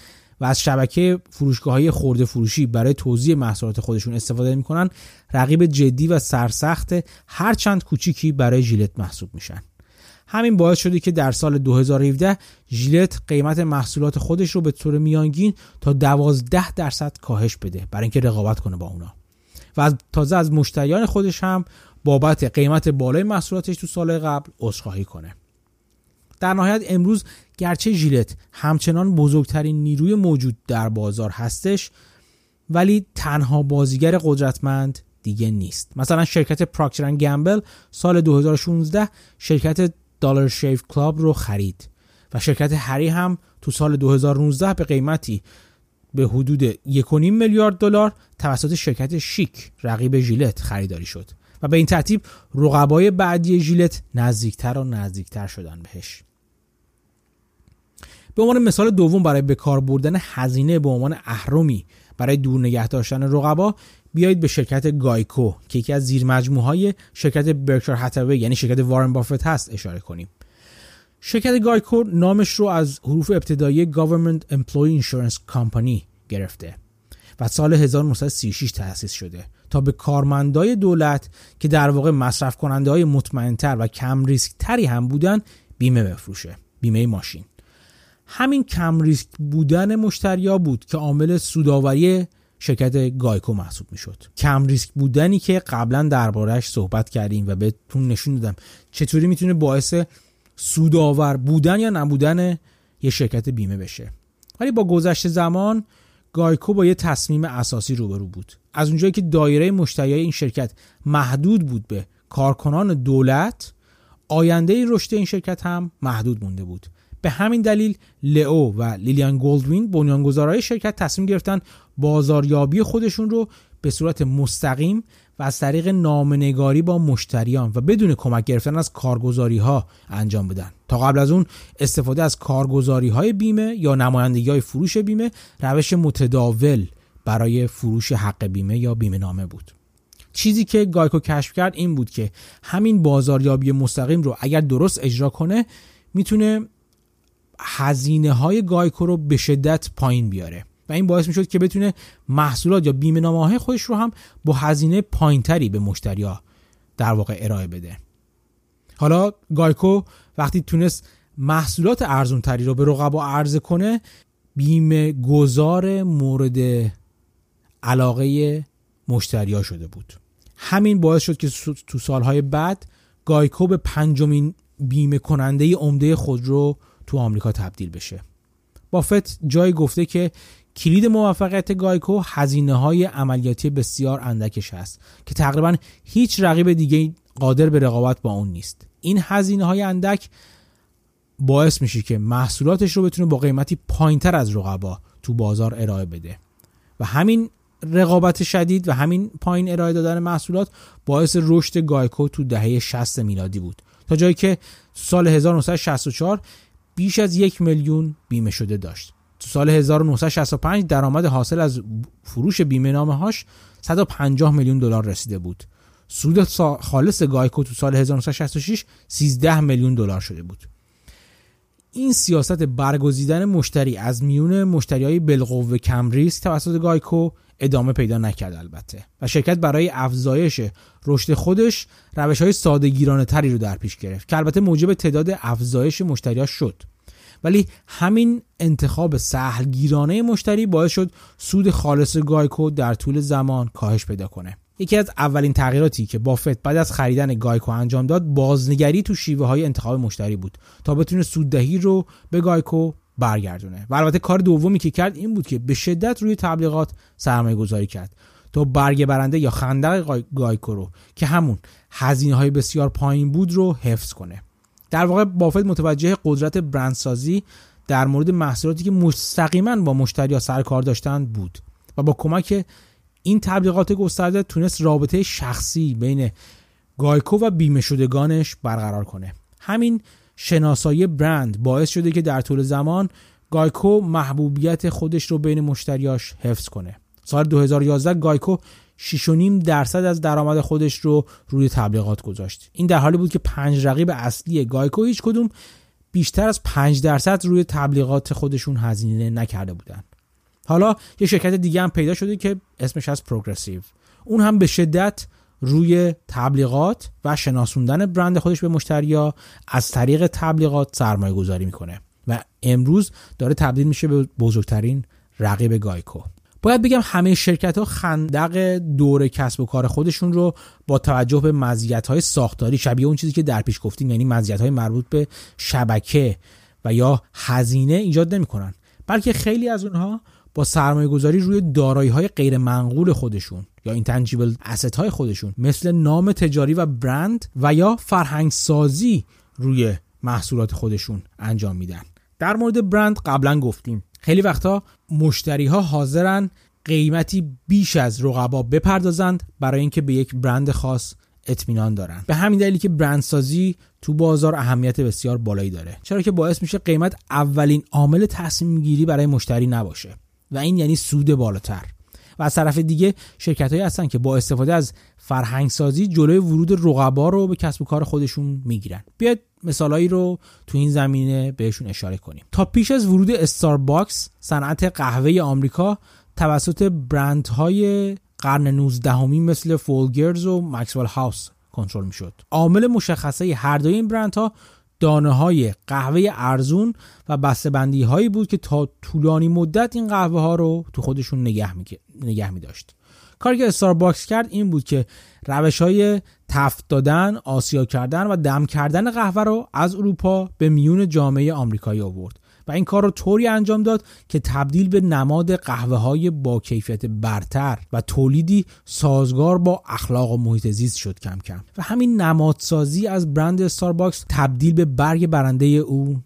و از شبکه فروشگاه های خورده فروشی برای توزیع محصولات خودشون استفاده می‌کنن رقیب جدی و سرسخت هر چند کوچیکی برای ژیلت محسوب میشن. همین باعث شده که در سال 2017 ژیلت قیمت محصولات خودش رو به طور میانگین تا 12 درصد کاهش بده. برای اینکه رقابت کنه با اونا. و از تازه از مشتریان خودش هم بابت قیمت بالای محصولاتش تو سال قبل عذرخواهی کنه. در نهایت امروز گرچه ژیلت همچنان بزرگترین نیروی موجود در بازار هستش ولی تنها بازیگر قدرتمند دیگه نیست. مثلا شرکت پراکتر گمبل سال 2016 شرکت دلار شیف کلاب رو خرید. و شرکت هری هم تو سال 2019 به قیمتی به حدود 1.5 میلیارد دلار توسط شرکت شیک رقیب ژیلت خریداری شد. و به این ترتیب رقبای بعدی ژیلت نزدیکتر و نزدیکتر شدن بهش. به عنوان مثال دوم برای به کار بردن هزینه به عنوان اهرمی برای دور نگه داشتن رقبا بیایید به شرکت گایکو که یکی از زیر های شرکت برکشایر هاتاوی یعنی شرکت وارن بافت هست اشاره کنیم. شرکت گایکو نامش رو از حروف ابتدایی Government Employee Insurance Company گرفته و سال 1936 تأسیس شده تا به کارمندای دولت که در واقع مصرف کننده های مطمئنتر و کم ریسک تری هم بودن بیمه بفروشه بیمه ماشین. همین کم ریسک بودن مشتریا بود که عامل سوداوری شرکت گایکو محسوب می‌شد. کم ریسک بودنی که قبلا دربارهش صحبت کردیم و بهتون نشون دادم. چطوری می‌تونه باعث سودآور بودن یا نبودن یه شرکت بیمه بشه؟ ولی با گذشت زمان گایکو با یه تصمیم اساسی روبرو بود. از اونجایی که دایره مشتری این شرکت محدود بود به کارکنان دولت آینده رشد این شرکت هم محدود مونده بود. به همین دلیل لئو و لیلیان گولدوین بنیانگذارای شرکت تصمیم گرفتن بازاریابی خودشون رو به صورت مستقیم و از طریق نامنگاری با مشتریان و بدون کمک گرفتن از کارگزاری ها انجام بدن. تا قبل از اون استفاده از کارگزاری های بیمه یا نمایندگی های فروش بیمه روش متداول برای فروش حق بیمه یا بیمه نامه بود. چیزی که گایکو کشف کرد این بود که همین بازاریابی مستقیم رو اگر درست اجرا کنه می‌تونه هزینه های گایکو رو به شدت پایین بیاره. و این باعث می‌شد که بتونه محصولات یا بیمه نامه خودش رو هم با هزینه پایینتری به مشتریا در واقع ارائه بده. حالا گایکو وقتی تونست محصولات ارزون تری رو به رقبا عرضه کنه بیمه گذار مورد علاقه مشتریا شده بود. همین باعث شد که تو سالهای بعد گایکو به پنجمین بیمه کننده عمده خودرو تو آمریکا تبدیل بشه. بافت جای گفته که کلید موفقیت گایکو هزینه های عملیاتی بسیار اندکش هست که تقریبا هیچ رقیب دیگه قادر به رقابت با اون نیست. این هزینه های اندک باعث میشه که محصولاتش رو بتونه با قیمتی پایینتر از رقبا تو بازار ارائه بده و همین رقابت شدید و همین پایین ارائه دادن محصولات باعث رشد گایکو تو دهه 60 میلادی بود. تا جایی که سال 1964 بیش از یک میلیون بیمه شده داشت. تو سال 1965 درآمد حاصل از فروش بیمه نامه هاش 150 میلیون دلار رسیده بود. سود خالص گایکو تو سال 1966 13 میلیون دلار شده بود. این سیاست برگزیدن مشتری از میون مشتری های بالقوه کم ریسک توسط گایکو ادامه پیدا نکرد البته. و شرکت برای افزایش رشد خودش روش های ساده‌گیرانه تری رو در پیش گرفت که البته موجب تعداد افزایش مشتری ها شد. ولی همین انتخاب سهلگیرانه مشتری باعث شد سود خالص گایکو در طول زمان کاهش پیدا کنه. یکی از اولین تغییراتی که بافت بعد از خریدن گایکو انجام داد بازنگری تو شیوه های انتخاب مشتری بود تا بتونه سوددهی رو به گایکو برگردونه. و البته کار دومی که کرد این بود که به شدت روی تبلیغات سرمایه گذاری کرد. تا برگ برنده یا خندق گایکو رو که همون هزینه های بسیار پایین بود رو حفظ کنه. در واقع بافت متوجه قدرت برندسازی در مورد محصولاتی که مستقیما با مشتری یا سر کار داشتند بود و با کمک این تبلیغات گسترده تونست رابطه شخصی بین گایکو و بیمه شدگانش برقرار کنه. همین شناسایی برند باعث شده که در طول زمان گایکو محبوبیت خودش رو بین مشتریاش حفظ کنه. سال 2011 گایکو 6.5 درصد از درآمد خودش رو روی تبلیغات گذاشت. این در حالی بود که پنج رقیب اصلی گایکو هیچ کدوم بیشتر از 5 درصد روی تبلیغات خودشون هزینه نکرده بودن. حالا یه شرکت دیگه هم پیدا شده که اسمش هست پروگرسیو. اون هم به شدت روی تبلیغات و شناسوندن برند خودش به مشتریا از طریق تبلیغات سرمایه گذاری می‌کنه. و امروز داره تبدیل میشه به بزرگترین رقیب گایکو. باید بگم همه شرکت ها خندق دور کسب و کار خودشون رو با توجه به مزیت های ساختاری شبیه اون چیزی که در پیش گفتیم یعنی مزیت های مربوط به شبکه و یا هزینه ایجاد نمی‌کنن. بلکه خیلی از اونها با سرمایه گذاری روی دارایی های غیر منقول خودشون یا intangible asset های خودشون مثل نام تجاری و برند و یا فرهنگ سازی روی محصولات خودشون انجام میدن. در مورد برند قبلا گفتیم. خیلی وقتا مشتری ها حاضرن قیمتی بیش از رقبا بپردازند برای اینکه به یک برند خاص اطمینان دارن. به همین دلیلی که برندسازی تو بازار اهمیت بسیار بالایی داره. چرا که باعث میشه قیمت اولین عامل تصمیم گیری برای مشتری نباشه. و این یعنی سود بالاتر. و از طرف دیگه شرکت هایی هستن که با استفاده از فرهنگ سازی جلوی ورود رقبا رو به کسب و کار خودشون می‌گیرن. بیاید مثالایی رو تو این زمینه بهشون اشاره کنیم. تا پیش از ورود استارباکس صنعت قهوه آمریکا توسط برندهای قرن 19 مثل فولگرز و مکسول هاوس کنترل می‌شد. عامل مشخصه هر دوی این برندها دانه های قهوه ارزون و بندی هایی بود که تا طولانی مدت این قهوه ها رو تو خودشون نگه می, نگه می داشت کاری که استارباکس کرد این بود که روش های تفت دادن، آسیا کردن و دم کردن قهوه رو از اروپا به میون جامعه آمریکایی آورد. و این کار رو طوری انجام داد که تبدیل به نماد قهوه های با کیفیت برتر و تولیدی سازگار با اخلاق و محیط زیست شد کم کم. و همین نمادسازی از برند استارباکس تبدیل به برگ برنده او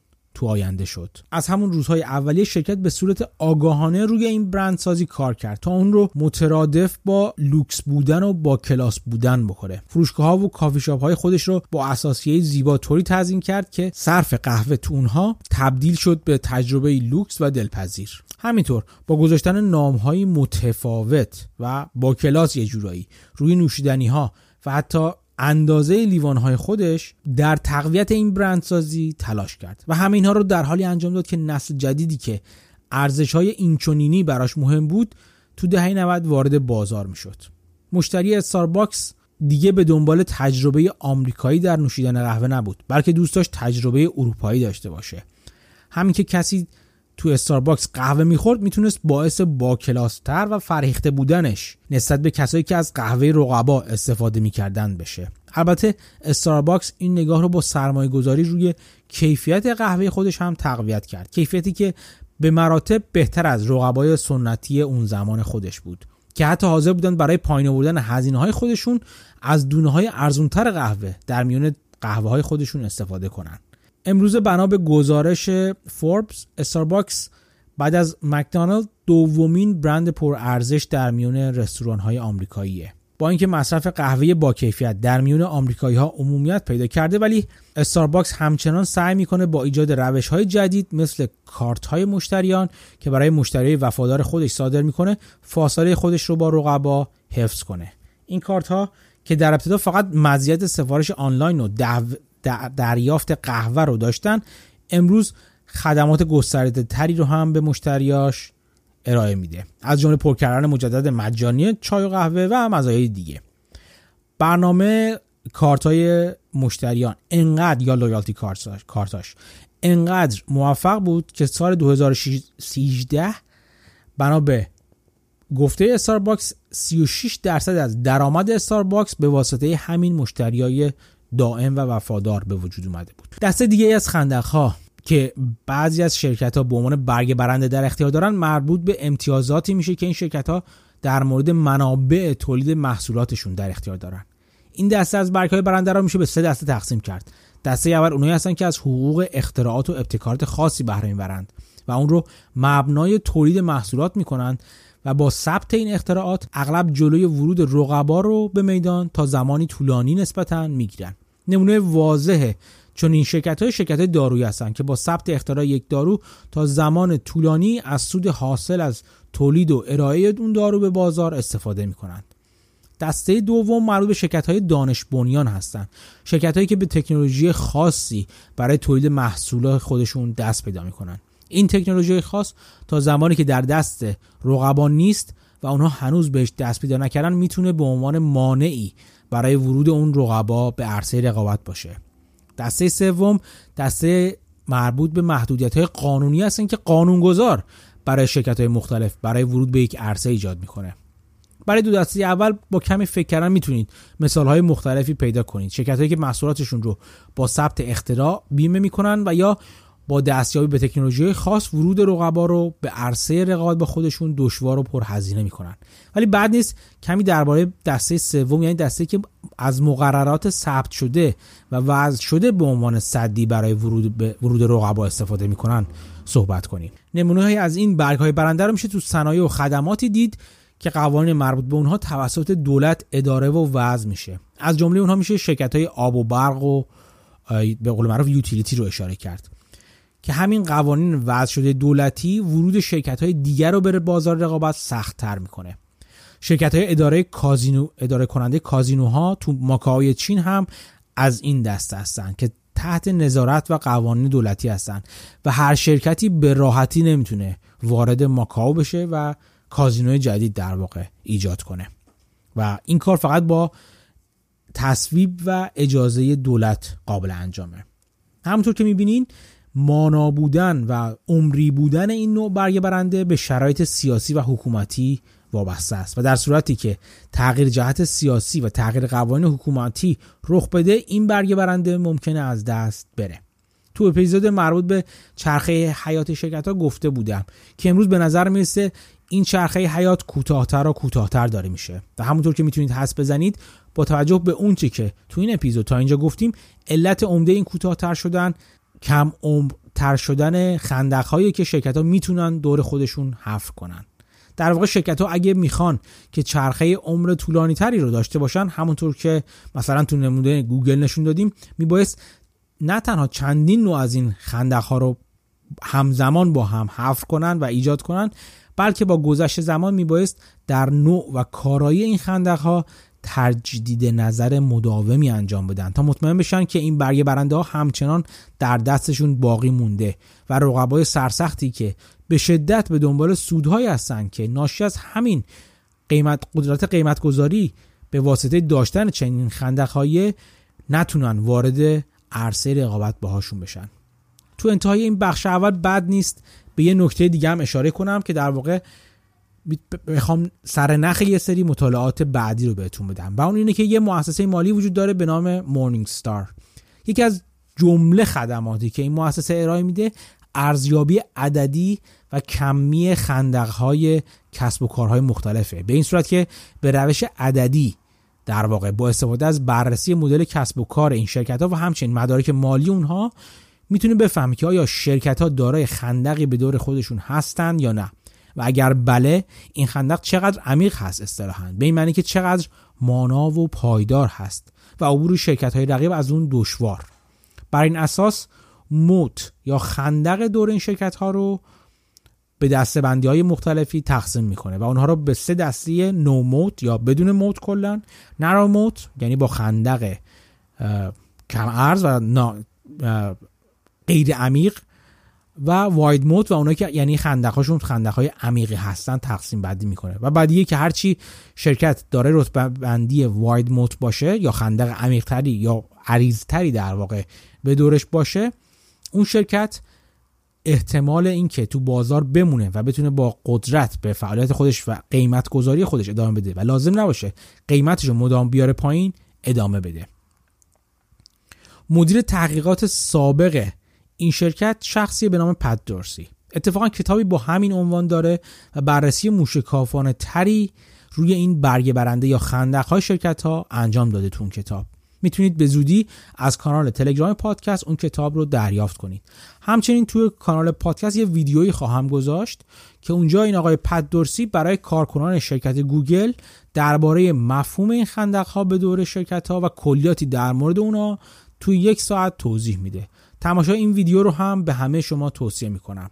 تو آینده شد. از همون روزهای اولیه شرکت به صورت آگاهانه روی این برند سازی کار کرد تا اون رو مترادف با لوکس بودن و با کلاس بودن بکنه فروشگاه ها و کافی شاپ های خودش رو با اثاثیه زیبا طوری تزیین کرد که صرف قهوه تو اونها تبدیل شد به تجربه لوکس و دلپذیر. همینطور با گذاشتن نام های متفاوت و با کلاس یه جورایی روی نوشیدنی ها و حتی اندازه لیوان های خودش در تقویت این برندسازی تلاش کرد و همه رو در حالی انجام داد که نسل جدیدی که ارزش های اینچنینی براش مهم بود تو دهه 90 وارد بازار می‌شد. مشتری استارباکس دیگه به دنبال تجربه آمریکایی در نوشیدن قهوه نبود بلکه دوست داشت تجربه اروپایی داشته باشه همین که کسی تو استارباکس قهوه می‌خورد می‌تونست باعث با کلاس‌تر و فرهیخته بودنش نسبت به کسایی که از قهوه رقبا استفاده می‌کردن بشه. البته استارباکس این نگاه رو با سرمایه گذاری روی کیفیت قهوه خودش هم تقویت کرد کیفیتی که به مراتب بهتر از رقبای سنتی اون زمان خودش بود که حتی حاضر بودن برای پایین آوردن هزینه های خودشون از دونه های ارزونتر قهوه در میون قهوه های خودشون استفاده کنن. امروز بنا به گزارش فوربس استارباکس بعد از مکدونالد دومین برند پرارزش در میون رستوران های آمریکاییه. با اینکه مصرف قهوه با کیفیت در میون آمریکایی ها عمومیت پیدا کرده ولی استارباکس همچنان سعی می‌کنه با ایجاد روش های جدید مثل کارت های مشتریان که برای مشتری وفادار خودش صادر می‌کنه فاصله خودش رو با رقبا حفظ کنه. این کارت ها که در ابتدا فقط مزیت سفارش آنلاین و دریافت قهوه رو داشتن. امروز خدمات گسترده تری رو هم به مشتریاش ارائه میده. از جمله پر کردن مجدد مجانی چای و قهوه و مزایای دیگه. برنامه کارت های مشتریان انقدر یا لویالتی کارتاش انقدر موفق بود که سال 2013 بنا به گفته استارباکس 36 درصد از درآمد استارباکس به واسطه همین مشتریای دائم و وفادار به وجود اومده بود. دسته دیگه از خندق ها که بعضی از شرکت ها به عنوان برگ برنده در اختیار دارن مربوط به امتیازاتی میشه که این شرکت ها در مورد منابع تولید محصولاتشون در اختیار دارن. این دسته از برگ های برنده را میشه به سه دسته تقسیم کرد. دسته اول اونایی هستن که از حقوق اختراعات و ابتکارات خاصی بهره می‌برند و اون رو مبنای تولید محصولات می‌کنند و با ثبت این اختراعات اغلب جلوی ورود رقبا رو به میدان تا زمانی طولانی نسبتا می‌گیرن. نمونه واضحه. چون این شرکت های شرکت دارویی هستند که با ثبت اختراع یک دارو تا زمان طولانی از سود حاصل از تولید و ارائه اون دارو به بازار استفاده می کنند. دسته دوم مربوط به شرکت های دانش بنیان هستند شرکت هایی که به تکنولوژی خاصی برای تولید محصولات خودشون دست پیدا می‌کنن. این تکنولوژی خاص تا زمانی که در دست رقبا نیست و اونها هنوز بهش دست پیدا نکردن می‌تونه به عنوان مانعی برای ورود اون رقبا به عرصه رقابت باشه. دسته سوم دسته مربوط به محدودیت های قانونی هستن که قانونگذار برای شرکت های مختلف برای ورود به یک عرصه ایجاد می‌کنه. برای دو دسته اول با کمی فکر کردن می‌تونید مثال های مختلفی پیدا کنید. شرکت هایی که محصولاتشون رو با ثبت اختراع بیمه می‌کنن و یا با دستیابی به تکنولوژی خاص ورود رقبا رو به عرصه رقابت با خودشون دشوار و پرهزینه می‌کنن. ولی بعد نیست کمی درباره دسته سوم یعنی دسته که از مقررات ثبت شده و وضع شده به عنوان صدی برای ورود به ورود رقبا استفاده می‌کنن صحبت کنیم. نمونه های از این برگ های برنده رو میشه تو صنایع و خدماتی دید که قوانین مربوط به اونها توسط دولت اداره و وضع میشه. از جمله اونها میشه شرکت های آب و برق و به قول معروف یوتیلیتی رو اشاره کرد. که همین قوانین وضع شده دولتی ورود شرکت های دیگر رو به بازار رقابت سخت تر می‌کنه. شرکت های اداره کازینو اداره کننده کازینوها تو ماکاوی چین هم از این دسته هستن که تحت نظارت و قوانین دولتی هستن و هر شرکتی به راحتی نمی‌تونه وارد ماکاو بشه و کازینوی جدید در واقع ایجاد کنه. و این کار فقط با تصویب و اجازه دولت قابل انجامه. همونطور که می‌بینین مانا بودن و عمری بودن این نوع برگ برنده به شرایط سیاسی و حکومتی وابسته است. و در صورتی که تغییر جهت سیاسی و تغییر قوانین حکومتی رخ بده این برگ برنده ممکنه از دست بره. تو اپیزود مربوط به چرخه حیات شرکت ها گفته بودم که امروز به نظر می‌رسه این چرخه حیات کوتاهتر و کوتاهتر داره میشه. و همونطور که می‌تونید حس بزنید با توجه به اون چی که تو این اپیزود تا اینجا گفتیم علت عمده این کوتاهتر شدن کم تر شدن خندق هایی که شرکت ها می‌تونن دور خودشون حفر کنن. در واقع شرکت ها اگه می‌خوان که چرخه عمر طولانی تری رو داشته باشن همونطور که مثلا تو نمونه گوگل نشون دادیم میبایست نه تنها چندین نوع از این خندق ها رو همزمان با هم حفر کنن و ایجاد کنن بلکه با گذشت زمان میبایست در نوع و کارایی این خندق ها تجدید نظر مداومی انجام بدن تا مطمئن بشن که این برگه برنده ها همچنان در دستشون باقی مونده و رقبای سرسختی که به شدت به دنبال سودهایی هستن که ناشی از همین قیمت قدرت قیمت گذاری به واسطه داشتن چنین خندقهای نتونن وارد عرصه رقابت باهاشون بشن. تو انتهای این بخش اول بد نیست به یه نکته دیگه هم اشاره کنم که در واقع بخوام سر نخ یه سری مطالعات بعدی رو بهتون بدم. و اون اینه که یه مؤسسه مالی وجود داره به نام مورنینگ ستار یکی از جمله خدماتی که این مؤسسه ارائه میده ارزیابی عددی و کمی خندقهای کسب و کارهای مختلفه. به این صورت که به روش عددی در واقع با استفاده از بررسی مدل کسب و کار این شرکت ها و همچنین مدارک مالی اونها می‌تونه بفهمه که آیا شرکت ها دارای خندقی به دور خودشون هستند یا نه. و اگر بله این خندق چقدر عمیق هست اصطلاحا؟ به این معنی که چقدر مانا و پایدار هست و عبور شرکت های رقیب از اون دشوار. بر این اساس موت یا خندق دور این شرکت ها رو به دسته بندی های مختلفی تقسیم می‌کنه و اونها رو به سه دسته نو موت یا بدون موت کلا نرا موت یعنی با خندق کم ارز و غیر عمیق و واید موت و اونایی که یعنی خندقهاشون خندقهای عمیقی هستن تقسیم بندی می‌کنه. و بعدیه که هرچی شرکت داره رتبه بندی واید موت باشه یا خندق عمیقتری یا عریضتری در واقع به دورش باشه اون شرکت احتمال اینکه تو بازار بمونه و بتونه با قدرت به فعالیت خودش و قیمت گذاری خودش ادامه بده و لازم نباشه قیمتش رو مدام بیاره پایین ادامه بده. مدیر تحقیقات سابق این شرکت شخصی به نام پد دورسی. اتفاقا کتابی با همین عنوان داره و بررسی موشکافانه تری روی این برگه برنده یا خندق های شرکت ها انجام داده تو اون کتاب. می‌تونید به زودی از کانال تلگرام پادکست اون کتاب رو دریافت کنید. همچنین توی کانال پادکست یه ویدیویی خواهم گذاشت که اونجا این آقای پد دورسی برای کارکنان شرکت گوگل درباره مفهوم این خندق ها به دور شرکت ها و کلیاتی در مورد اونا توی یک ساعت توضیح میده. تماشای این ویدیو رو هم به همه شما توصیه می‌کنم.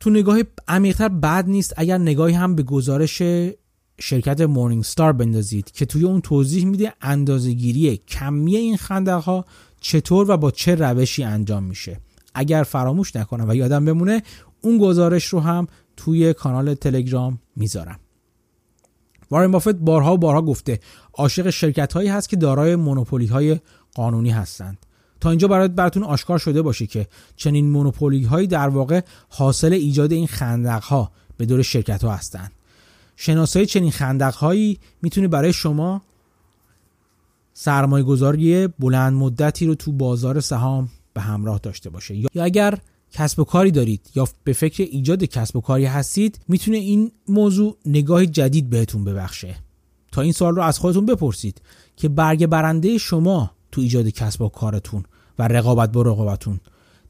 تو نگاه عمیقتر بد نیست اگر نگاهی هم به گزارش شرکت مورنینگ ستار بندازید که توی اون توضیح میده اندازهگیری کمی این خندق ها چطور و با چه روشی انجام میشه. اگر فراموش نکنم و یادم بمونه اون گزارش رو هم توی کانال تلگرام می‌ذارم. وارن بافت بارها و بارها گفته عاشق شرکت هایی هست که دارای مونوپولی های قانونی هستند. تا اینجا برات براتون آشکار شده باشه که چنین مونوپولی هایی در واقع حاصل ایجاد این خندق ها به دور شرکت ها هستند شناسایی چنین خندق هایی می‌تونه برای شما سرمایه گذاری بلند مدتی رو تو بازار سهام به همراه داشته باشه. یا اگر کسب و کاری دارید یا به فکر ایجاد کسب و کاری هستید می‌تونه این موضوع نگاه جدید بهتون ببخشه. تا این سال رو از خودتون بپرسید که برگ برنده شما تو ایجاد کسب و کارتون و رقابت با رقابتون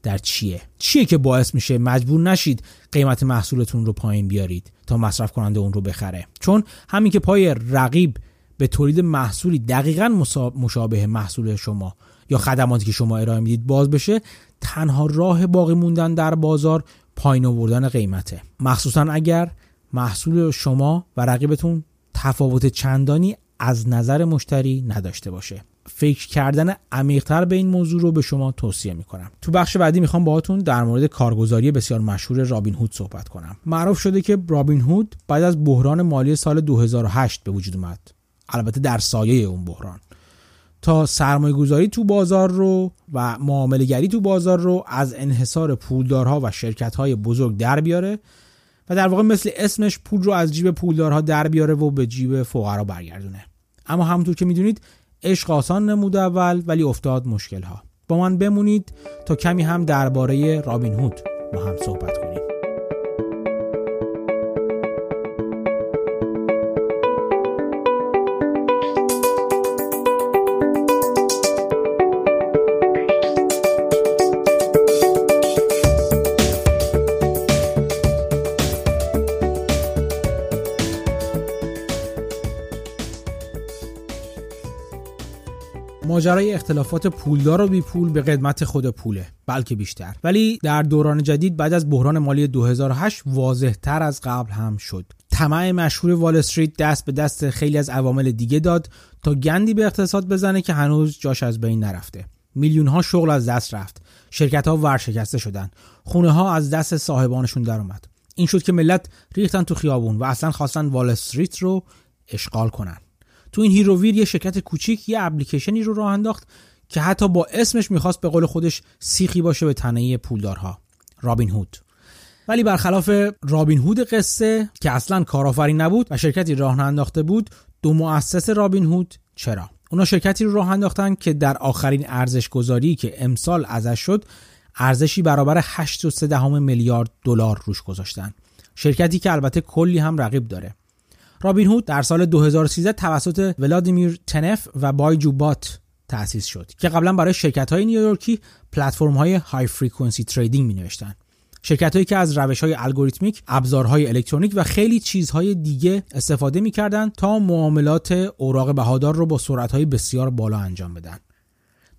در چیه؟ چیه که باعث میشه مجبور نشید قیمت محصولتون رو پایین بیارید تا مصرف کننده اون رو بخره؟ چون همین که پای رقیب به تولید محصولی دقیقا مشابه محصول شما یا خدماتی که شما ارائه می‌دید باز بشه تنها راه باقی موندن در بازار پایین آوردن قیمته. مخصوصا اگر محصول شما و رقیبتون تفاوت چندانی از نظر مشتری نداشته باشه. فکر کردن عمیقتر به این موضوع رو به شما توصیه می‌کنم. تو بخش بعدی می‌خوام باهاتون در مورد کارگزاری بسیار مشهور رابین هود صحبت کنم. معروف شده که رابین هود بعد از بحران مالی سال 2008 به وجود اومد. البته در سایه اون بحران. تا سرمایه گذاری تو بازار رو و معامله گری تو بازار رو از انحصار پولدارها و شرکت های بزرگ در بیاره و در واقع مثل اسمش پول رو از جیب پولدارها در بیاره و به جیب فقرا برگردونه. اما همونطور که می‌دونید عشق آسان نمود اول ولی افتاد مشکل ها با من بمونید تا کمی هم درباره رابین هود با هم صحبت کنیم. ماجرای اختلافات پولدار و بی پول به قدمت خود پوله بلکه بیشتر. ولی در دوران جدید بعد از بحران مالی 2008 واضح تر از قبل هم شد. طمع مشهور وال استریت دست به دست خیلی از عوامل دیگه داد تا گندی به اقتصاد بزنه که هنوز جاش از بین نرفته. میلیون ها شغل از دست رفت. شرکت ها ورشکسته شدن. خونه ها از دست صاحبانشون درآمد. این شد که ملت ریختن تو خیابون و اصلا خواستن وال استریت رو اشغال کنن. تو این هیر و ویر یه شرکت کوچیک یه اپلیکیشنی رو راه انداخت که حتی با اسمش می‌خواست به قول خودش سیخی باشه به تنه پولدارها. رابین هود. ولی برخلاف رابین هود قصه که اصلا کارآفرین نبود و شرکتی راه انداخته بود دو مؤسس رابین هود چرا؟ اونا شرکتی رو راه انداختن که در آخرین ارزش گذاری که امسال ازش شد ارزشی برابر 8.3 میلیارد دلار روش گذاشتن. شرکتی که البته کلی هم رقیب داره. رابین هود در سال 2013 توسط ولادیمیر تنف و بایجو بات تأسیس شد که قبلا برای شرکت های نیویورکی پلتفرم های high frequency trading می نوشتن شرکت هایی که از روش های الگوریتمیک، ابزارهای الکترونیک و خیلی چیزهای دیگه استفاده می‌کردند تا معاملات اوراق بهادار رو با سرعت های بسیار بالا انجام بدن.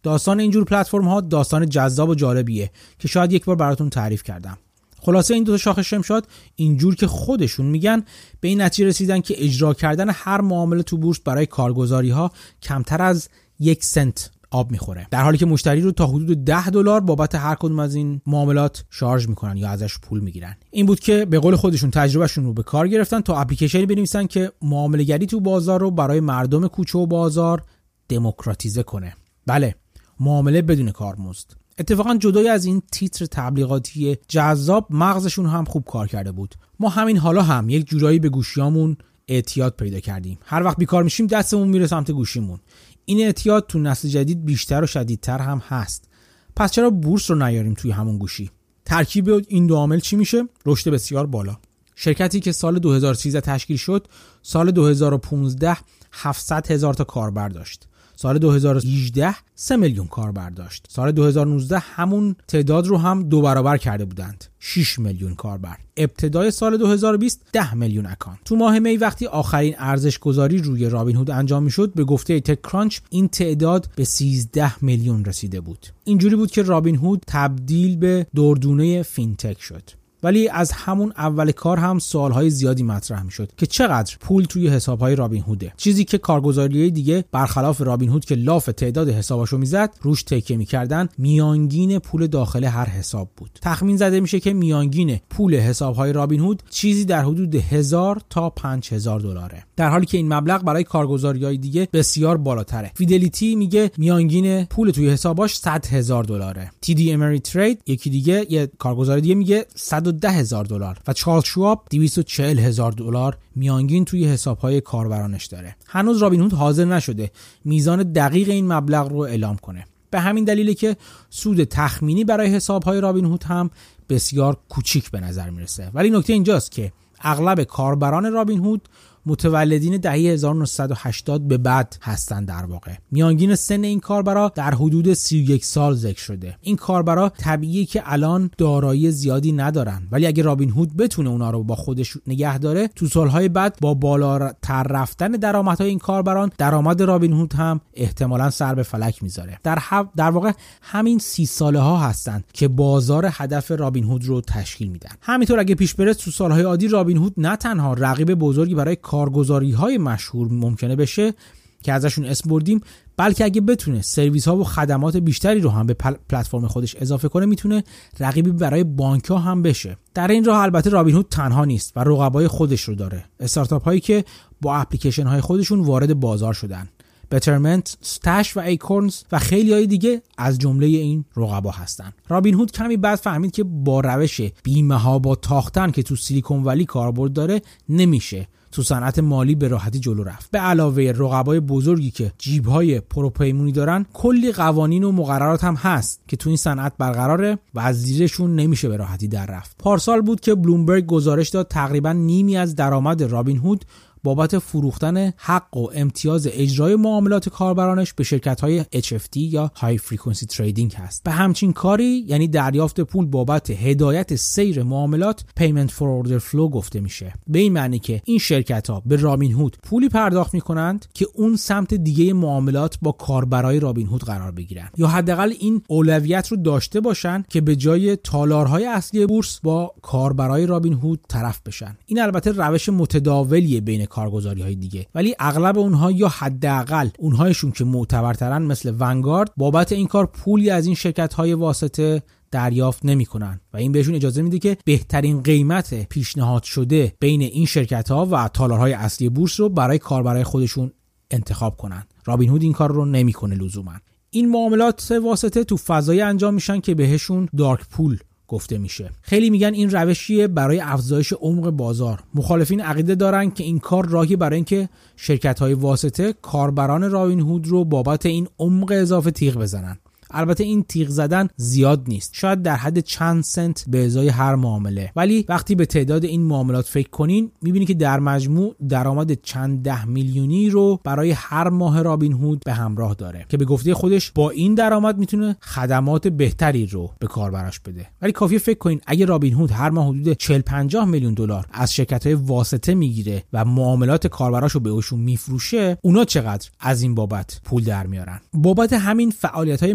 داستان اینجور پلتفرم ها داستان جذاب و جالبیه که شاید یک بار براتون تعریف کردم. خلاصه این دو تا شاخه شمشاد اینجور که خودشون میگن به این نتیجه رسیدن که اجرا کردن هر معامله تو بورس برای کارگزاری ها کمتر از یک سنت آب می‌خوره. در حالی که مشتری رو تا حدود 10 دلار بابت هر کدوم از این معاملات شارژ می‌کنن یا ازش پول می‌گیرن. این بود که به قول خودشون تجربهشون رو به کار گرفتن تا اپلیکیشنی بنویسن که معاملهگری تو بازار رو برای مردم کوچه و بازار دموکراتیزه کنه. بله معامله بدون کارمزد. اتفاقا جدای از این تیتر تبلیغاتی جذاب مغزشون هم خوب کار کرده بود. ما همین حالا هم یک جورایی به گوشیامون اعتیاد پیدا کردیم. هر وقت بیکار میشیم دستمون میره سمت گوشیمون. این اعتیاد تو نسل جدید بیشتر و شدیدتر هم هست. پس چرا بورس رو نیاریم توی همون گوشی؟ ترکیب این دو عامل چی میشه؟ رشد بسیار بالا. شرکتی که سال 2013 تشکیل شد سال 2015 700 هزار تا کاربر داشت. سال 2018 3 میلیون کاربر داشت سال 2019 همون تعداد رو هم دو برابر کرده بودند. 6 میلیون کاربر. ابتدای سال 2020 10 میلیون account. تو ماه می وقتی آخرین ارزش گذاری روی رابین هود انجام می‌شد به گفته TechCrunch این تعداد به 13 میلیون رسیده بود. اینجوری بود که رابین هود تبدیل به دردونه fintech شد. ولی از همون اول کار هم سوالهای زیادی مطرح می‌شد که چقدر پول توی حسابهای رابین هوده. چیزی که کارگزاری دیگه برخلاف رابین هود که لاف تعداد حساباشو می‌زد روش تکیه می‌کردن میانگین پول داخل هر حساب بود. تخمین زده میشه که میانگین پول حسابهای رابین هود چیزی در حدود هزار تا 5000 دلاره. در حالی که این مبلغ برای کارگزاری های دیگه بسیار بالاتره. فیدلیتی میگه میانگین پول توی حساباش 100 هزار دلاره. تی دی امری ترید یکی دیگه یه کارگزاری دیگه میگه 110 هزار دلار و چارلز شواب 240 هزار دلار میانگین توی حسابهای کاربرانش داره. هنوز رابین هود حاضر نشده میزان دقیق این مبلغ رو اعلام کنه. به همین دلیله که سود تخمینی برای حسابهای رابین هود هم بسیار کوچیک به نظر می‌رسه. ولی نکته اینجاست که اغلب کاربران رابین هود متولدین دهه 1980 به بعد هستند در واقع. میانگین سن این کاربرا در حدود 31 سال ذکر شده. این کاربرا طبیعیه که الان دارایی زیادی ندارن. ولی اگه رابین هود بتونه اونا رو با خودش نگه داره تو سالهای بعد با بالاتر رفتن درآمدهای این کاربران درآمد رابین هود هم احتمالا سر به فلک می‌ذاره. در, در واقع همین سی ساله ها هستند که بازار هدف رابین هود رو تشکیل میدن. همینطور اگه پیش بره تو سالهای عادی رابین هود نه تنها رقیب بزرگی برای کارگزاری های مشهور ممکنه بشه که ازشون اسم بردیم بلکه اگه بتونه سرویس ها و خدمات بیشتری رو هم به پلتفرم خودش اضافه کنه می‌تونه رقیبی برای بانک ها هم بشه. در این راه البته رابین هود تنها نیست و رقبای خودش رو داره. استارتاپ هایی که با اپلیکیشن های خودشون وارد بازار شدن. Betterment، Stash و Acorns و خیلی های دیگه از جمله این رقبا هستن. رابین هود کمی بعد فهمید که با روش بی‌محابا تاختن که تو Silicon Valley کاربرد داره نمیشه. تو صنعت مالی به راحتی جلو رفت. به علاوه رقبای بزرگی که جیبهای پروپیمونی دارن کلی قوانین و مقررات هم هست که تو این صنعت برقراره و از زیرشون نمیشه به راحتی در رفت. پارسال بود که بلومبرگ گزارش داد تقریبا نیمی از درآمد رابین هود بابت فروختن حق و امتیاز اجرای معاملات کاربرانش به شرکت های HFT یا high frequency trading هست. به همچین کاری یعنی دریافت پول بابت هدایت سیر معاملات payment for order flow گفته میشه. به این معنی که این شرکت ها به رابین هود پولی پرداخت می‌کنند که اون سمت دیگه معاملات با کاربرای رابین هود قرار بگیرن. یا حداقل این اولویت رو داشته باشن که به جای تالارهای اصلی بورس با کاربرای رابین هود طرف بشن. این البته روش متداولیه بین کارگزاری های دیگه. ولی اغلب اونها یا حداقل اونهایشون که معتبرترن مثل Vanguard بابت این کار پولی از این شرکت های واسطه دریافت نمی‌کنن. و این بهشون اجازه میده که بهترین قیمت پیشنهاد شده بین این شرکت ها و تالارهای اصلی بورس رو برای کاربرای خودشون انتخاب کنن. رابین هود این کار رو نمی‌کنه لزوما. این معاملات واسطه تو فضای انجام میشن که بهشون دارک پول گفته میشه. خیلی میگن این روشیه برای افزایش عمق بازار. مخالفین عقیده دارن که این کار راهی برای اینکه شرکت های واسطه کاربران راوین هود رو بابت این عمق اضافه تیغ بزنن. البته این تیغ زدن زیاد نیست. شاید در حد چند سنت به ازای هر معامله. ولی وقتی به تعداد این معاملات فکر کنین می‌بینی که در مجموع درآمد چند ده میلیونی رو برای هر ماه رابین هود به همراه داره که به گفته خودش با این درآمد می‌تونه خدمات بهتری رو به کاربراش بده. ولی کافیه فکر کنین اگه رابین هود هر ماه حدود 40 50 میلیون دلار از شرکت های واسطه می‌گیره و معاملات کاربراش رو بهشون میفروشه اونا چقدر از این بابت پول در میارن؟ بابت همین فعالیت های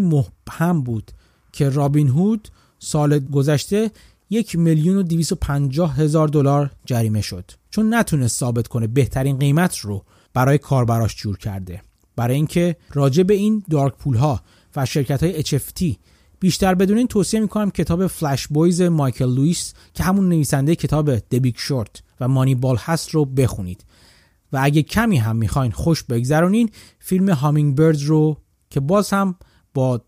هم بود که رابین هود سال گذشته یک میلیون و دویست و پنجاه هزار دلار جریمه شد. چون نتونست ثابت کنه بهترین قیمت رو برای کاربراش جور کرده. برای اینکه راجع به این dark pool ها و شرکت های HFT بیشتر بدونین توصیه می‌کنم کتاب Flash Boys مایکل لویس که همون نویسنده کتاب The Big Short و Moneyball هست رو بخونید. و اگه کمی هم می‌خواین خوش بگذرونین فیلم هامینگ برد رو که باز هم با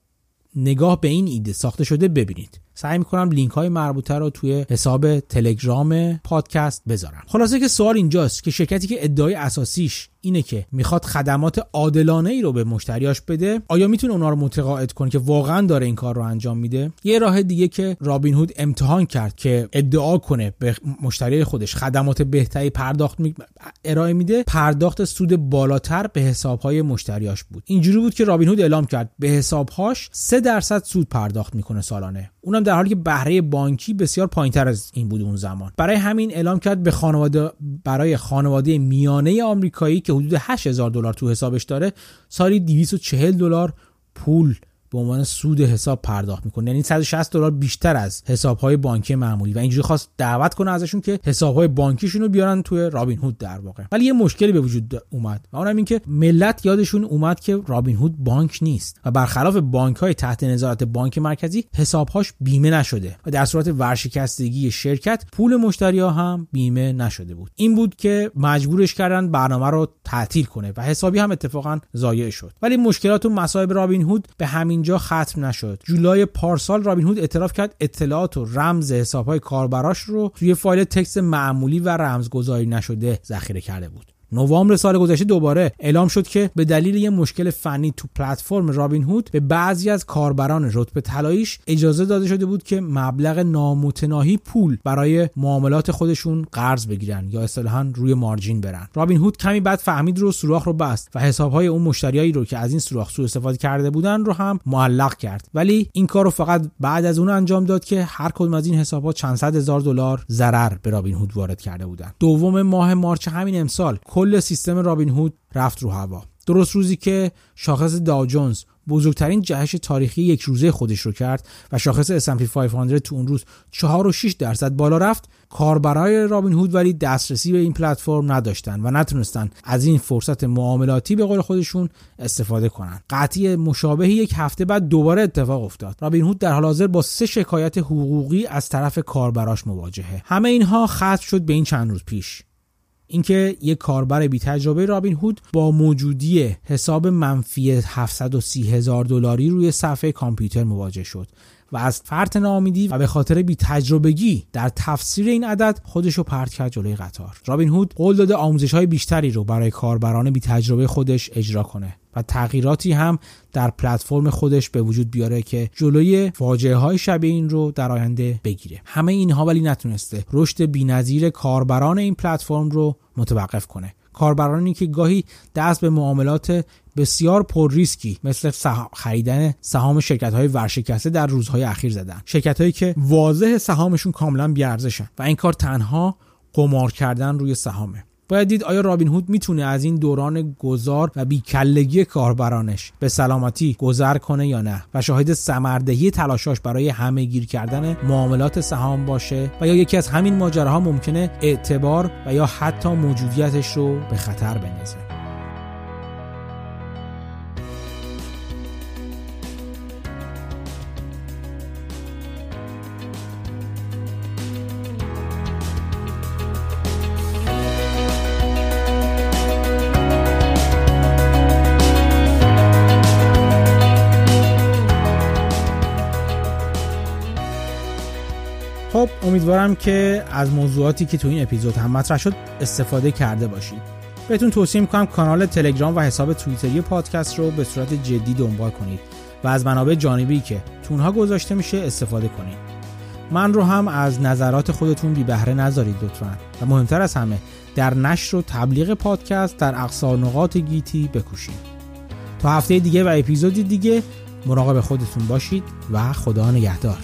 نگاه به این ایده ساخته شده ببینید. سعی می‌کنم لینک های مربوطه رو توی حساب تلگرام پادکست بذارم. خلاصه که سوال اینجاست که شرکتی که ادعای اساسیش اینه که می‌خواد خدمات عادلانه ای رو به مشتریاش بده آیا می‌تونه اونا رو متقاعد کنه که واقعا داره این کار رو انجام میده؟ یه راه دیگه که رابین هود امتحان کرد که ادعا کنه به مشتری خودش خدمات بهتری پرداخت می... ارائه میده پرداخت سود بالاتر به حسابهای مشتریاش بود. اینجوری بود که رابین هود اعلام کرد به حسابهاش 3 درصد سود پرداخت می‌کنه سالانه. اونم در حالی که بهره بانکی بسیار پایینتر از این بود اون زمان. برای همین اعلام کرد به خانواده برای خانواده میانه آمریکایی که حدود 8000 دلار تو حسابش داره سالی 240 دلار پول به عنوان سود حساب پرداخت می‌کنه. یعنی 160 دلار بیشتر از حسابهای بانکی معمولی. و اینجوری خواست دعوت کنه ازشون که حسابهای بانکیشون رو بیارن توی رابین هود در واقع. ولی یه مشکلی به وجود اومد و اونم این که ملت یادشون اومد که رابین هود بانک نیست و برخلاف بانک های تحت نظارت بانک مرکزی حسابهاش بیمه نشده و در صورت ورشکستگی شرکت پول مشتری ها هم بیمه نشده بود. این بود که مجبورش کردن برنامه رو تعطیل کنه و حسابی هم اتفاقا ضایع شد. ولی مشکلات و مصائب رابین هود به همین اینجا ختم نشد. جولای پارسال رابین هود اعتراف کرد اطلاعات و رمز حسابهای کاربراش رو توی فایل تکست معمولی و رمزگذاری نشده ذخیره کرده بود. نوامبر سال گذشته دوباره اعلام شد که به دلیل یه مشکل فنی تو پلتفرم رابین هود به بعضی از کاربران رتبه طلاییش اجازه داده شده بود که مبلغ نامتناهی پول برای معاملات خودشون قرض بگیرن یا اصطلاحا روی مارجین برن. رابین هود کمی بعد فهمید رو سوراخ رو بست و حسابهای اون مشتریایی رو که از این سوراخ سوء استفاده کرده بودن رو هم معلق کرد. ولی این کار فقط بعد از اون انجام داد که هر کدوم از این حسابها چند صد هزار دلار ضرر به رابین هود وارد کرده بودن. دوم ماه مارچ همین امسال کل سیستم رابین هود رفت رو هوا. درست روزی که شاخص داو جونز بزرگترین جهش تاریخی یک روزه خودش رو کرد و شاخص S&P 500 تو اون روز 4 و 6 درصد بالا رفت کاربرای رابین هود ولی دسترسی به این پلتفرم نداشتن و نتونستن از این فرصت معاملاتی به قول خودشون استفاده کنن. قطعی مشابه یک هفته بعد دوباره اتفاق افتاد. رابین هود در حال حاضر با سه شکایت حقوقی از طرف کاربراش مواجهه. همه اینها ختم شد به این چند روز پیش. اینکه یک کاربر بی تجربه رابین هود با موجودی حساب منفی 730 هزار دلاری روی صفحه کامپیوتر مواجه شد و از فرط ناامیدی و به خاطر بی تجربگی در تفسیر این عدد خودش رو پرت کرد جلوی قطار. رابین هود قول داده آموزش های بیشتری رو برای کاربران بی تجربه خودش اجرا کنه. و تغییراتی هم در پلتفرم خودش به وجود بیاره که جلوی فاجعه های شبیه این رو در آینده بگیره. همه اینها ولی نتونسته رشد بینظیر کاربران این پلتفرم رو متوقف کنه. کاربرانی که گاهی دست به معاملات بسیار پر ریسکی مثل خریدن سهام شرکت های ورشکسته در روزهای اخیر زدن. شرکت هایی که واضح سهامشون کاملا بیارزشن و این کار تنها قمار کردن روی سهامه. باید دید آیا رابین هود می‌تونه از این دوران گذار و بیکلگی کاربرانش به سلامتی گذر کنه یا نه و شاهد سمردهی تلاشاش برای همه گیر کردن معاملات سهام باشه و یا یکی از همین ماجراها ممکنه اعتبار و یا حتی موجودیتش رو به خطر بندازه؟ امیدوارم که از موضوعاتی که تو این اپیزود هم مطرح شد استفاده کرده باشید. بهتون توصیه می‌کنم کانال تلگرام و حساب توییتری پادکست رو به صورت جدی دنبال کنید و از منابع جانبی که تونها گذاشته میشه استفاده کنید. من رو هم از نظرات خودتون بی بهره نذارید لطفا. و مهمتر از همه در نشر و تبلیغ پادکست در اقصا نقاط گیتی بکوشید. تا هفته دیگه و اپیزودی دیگه مراقب خودتون باشید و خدا نگهدار.